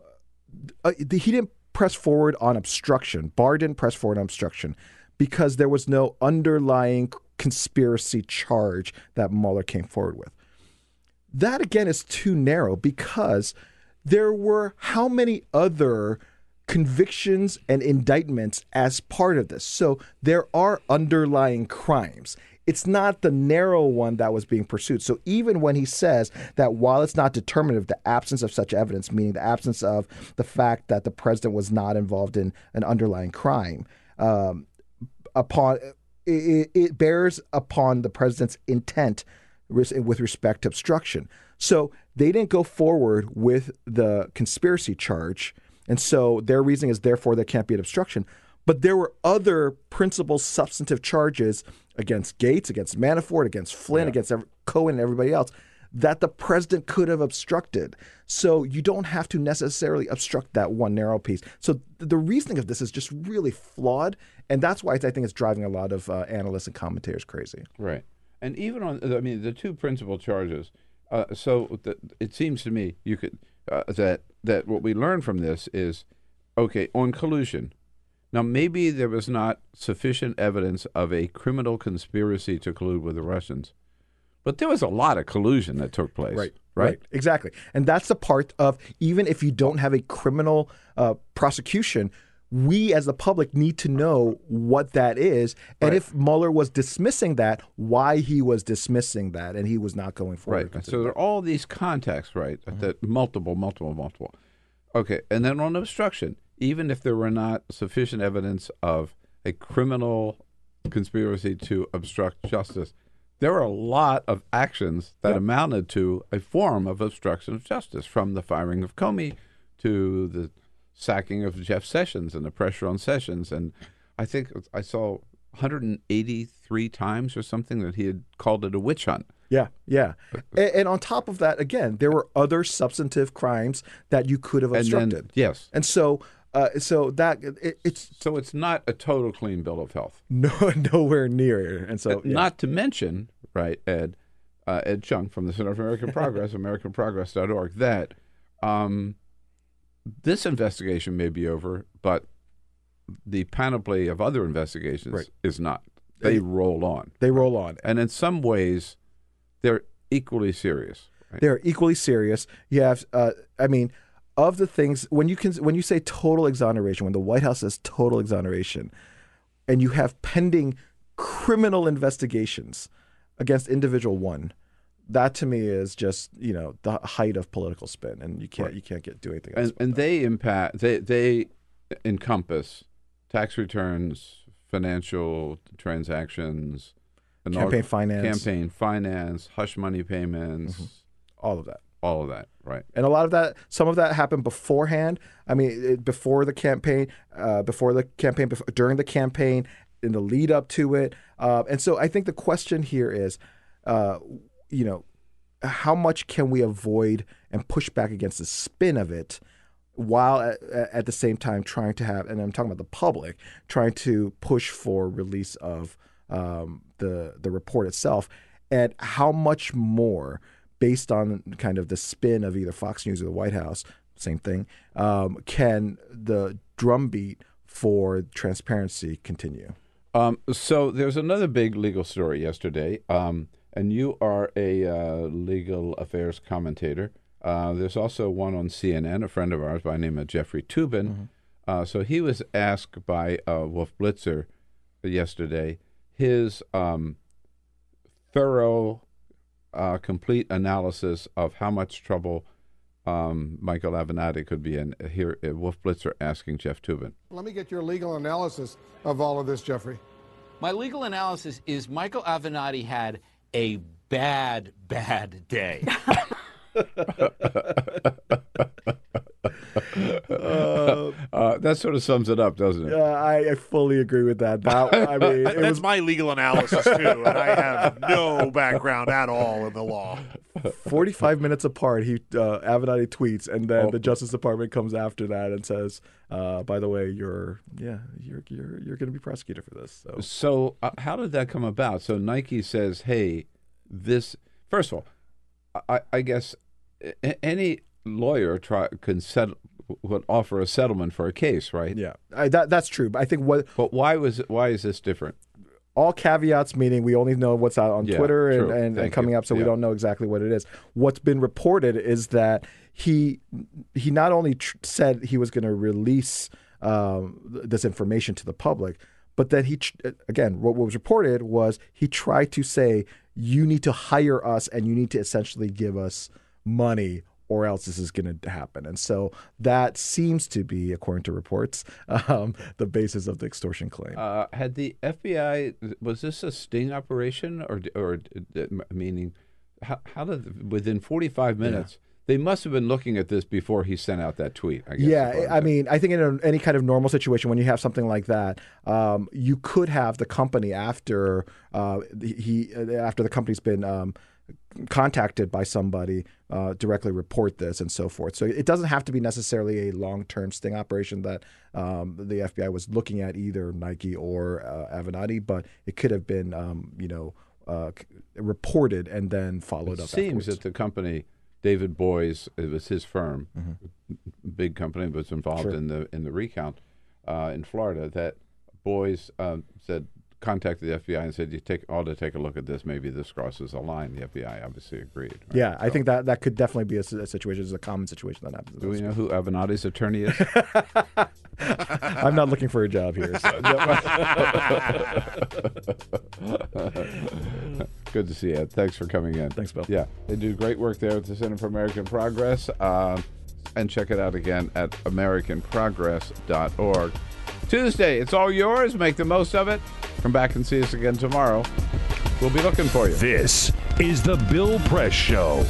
uh, he didn't press forward on obstruction. Barr didn't press forward on obstruction because there was no underlying conspiracy charge that Mueller came forward with. That again is too narrow because there were how many other convictions and indictments as part of this. So there are underlying crimes. It's not the narrow one that was being pursued. So even when he says that while it's not determinative, the absence of such evidence, meaning the absence of the fact that the president was not involved in an underlying crime, um, upon it, it bears upon the president's intent with respect to obstruction. So they didn't go forward with the conspiracy charge, and so their reasoning is therefore there can't be an obstruction. But there were other principal substantive charges against Gates, against Manafort, against Flynn, against ev- Cohen, and everybody else that the president could have obstructed. So you don't have to necessarily obstruct that one narrow piece. So th- the reasoning of this is just really flawed, and that's why I think it's driving a lot of uh, analysts and commentators crazy. Right. And even on, I mean, the two principal charges. Uh, so th- it seems to me you could uh, that that what we learn from this is okay on collusion. Now maybe there was not sufficient evidence of a criminal conspiracy to collude with the Russians, but there was a lot of collusion that took place. Right. Right. Exactly. And that's the part of even if you don't have a criminal uh, prosecution, we as the public need to know what that is. And Right. if Mueller was dismissing that, why he was dismissing that and he was not going forward. Right. So there are all these contexts, right? That multiple, multiple, multiple. Okay. And then on obstruction, even if there were not sufficient evidence of a criminal conspiracy to obstruct justice, there were a lot of actions that Yep. amounted to a form of obstruction of justice, from the firing of Comey to the sacking of Jeff Sessions and the pressure on Sessions. And I think I saw 183 times or something that he had called it a witch hunt. Yeah, yeah. And, and on top of that, again, there were other substantive crimes that you could have And then- obstructed. yes. And so, uh, so that it, it's so it's not a total clean bill of health. <laughs> No, nowhere near. And so, Uh, not to mention, right, Ed, uh, Ed Chung from the Center for American <laughs> Progress, AmericanProgress.org, that um, this investigation may be over, but the panoply of other investigations Right. is not. They roll on. They roll on. And in some ways, they're equally serious. right? They're equally serious. You have, uh, I mean, of the things when you can when you say total exoneration, when the White House says total exoneration, and you have pending criminal investigations against individual one, that to me is just you know the height of political spin, and you can't Right. you can't get do anything else. and, and they impact they they encompass tax returns, financial transactions, Campaign finance. campaign finance, hush money payments, mm-hmm. all of that. All of that, right? And a lot of that, some of that happened beforehand. I mean, before the campaign, uh, before the campaign, before, during the campaign, in the lead up to it. Uh, and so I think the question here is, uh, you know, how much can we avoid and push back against the spin of it while at, at the same time trying to have, and I'm talking about the public, trying to push for release of um, the the report itself, and how much more based on kind of the spin of either Fox News or the White House, same thing, um, can the drumbeat for transparency continue? Um, so there's another big legal story yesterday, um, and you are a uh, legal affairs commentator. Uh, there's also one on CNN, a friend of ours by the name of Jeffrey Toobin. Uh, so he was asked by uh, Wolf Blitzer yesterday his um, thorough, uh, complete analysis of how much trouble um, Michael Avenatti could be in. Here, uh, Wolf Blitzer asking Jeff Toobin. Let me get your legal analysis of all of this, Jeffrey. My legal analysis is Michael Avenatti had a bad, bad day. <laughs> <laughs> <laughs> Uh, that sort of sums it up, doesn't it? Uh, I, I fully agree with that. That I <laughs> mean, it That's was my legal analysis too, and I have no background at all in the law. 45 minutes apart. He uh, Avenatti tweets, and then Oh. the Justice Department comes after that and says, uh, "By the way, you're yeah, you're you're you're going to be prosecuted for this." So So, uh, how did that come about? So, Nike says, "Hey, this." First of all, I, I guess any lawyer try can settle would offer a settlement for a case, right? yeah, I, that that's true. But I think what But why was it, why is this different? all caveats meaning we only know what's out on Yeah, Twitter and, and, and coming you. up, so we don't know exactly what it is. What's been reported is that he he not only tr- said he was going to release um, this information to the public, but that he tr- again what was reported was he tried to say you need to hire us and you need to essentially give us money or else this is going to happen. And so that seems to be, according to reports, <laughs> um, the basis of the extortion claim. Uh, had the FBI was this a sting operation or or meaning how, how did within 45 minutes they must have been looking at this before he sent out that tweet? I guess Yeah, I'm mean, I think in a, any kind of normal situation, when you have something like that, um, you could have the company after uh, the- he after the company's been um, contacted by somebody uh, directly report this and so forth. So it doesn't have to be necessarily a long term sting operation that um, the FBI was looking at either Nike or uh, Avenatti, but it could have been um, you know uh, reported and then followed It up. It seems afterwards. that the company, David Boies, it was his firm, big company, was involved Sure. in the in the recount uh, in Florida. That Boies um, said contacted the FBI and said you take ought to take a look at this. Maybe this crosses a line. The FBI obviously agreed. right? Yeah, I think that that could definitely be a situation. It's a common situation that happens. Do we know who Avenatti's attorney is? <laughs> <laughs> I'm not looking for a job here. So. <laughs> Good to see you. Ed. Thanks for coming in. Thanks, Bill. Yeah, they do great work there at the Center for American Progress. Um, and check it out again at AmericanProgress.org. Tuesday, it's all yours. Make the most of it. Come back and see us again tomorrow. We'll be looking for you. This is the Bill Press Show.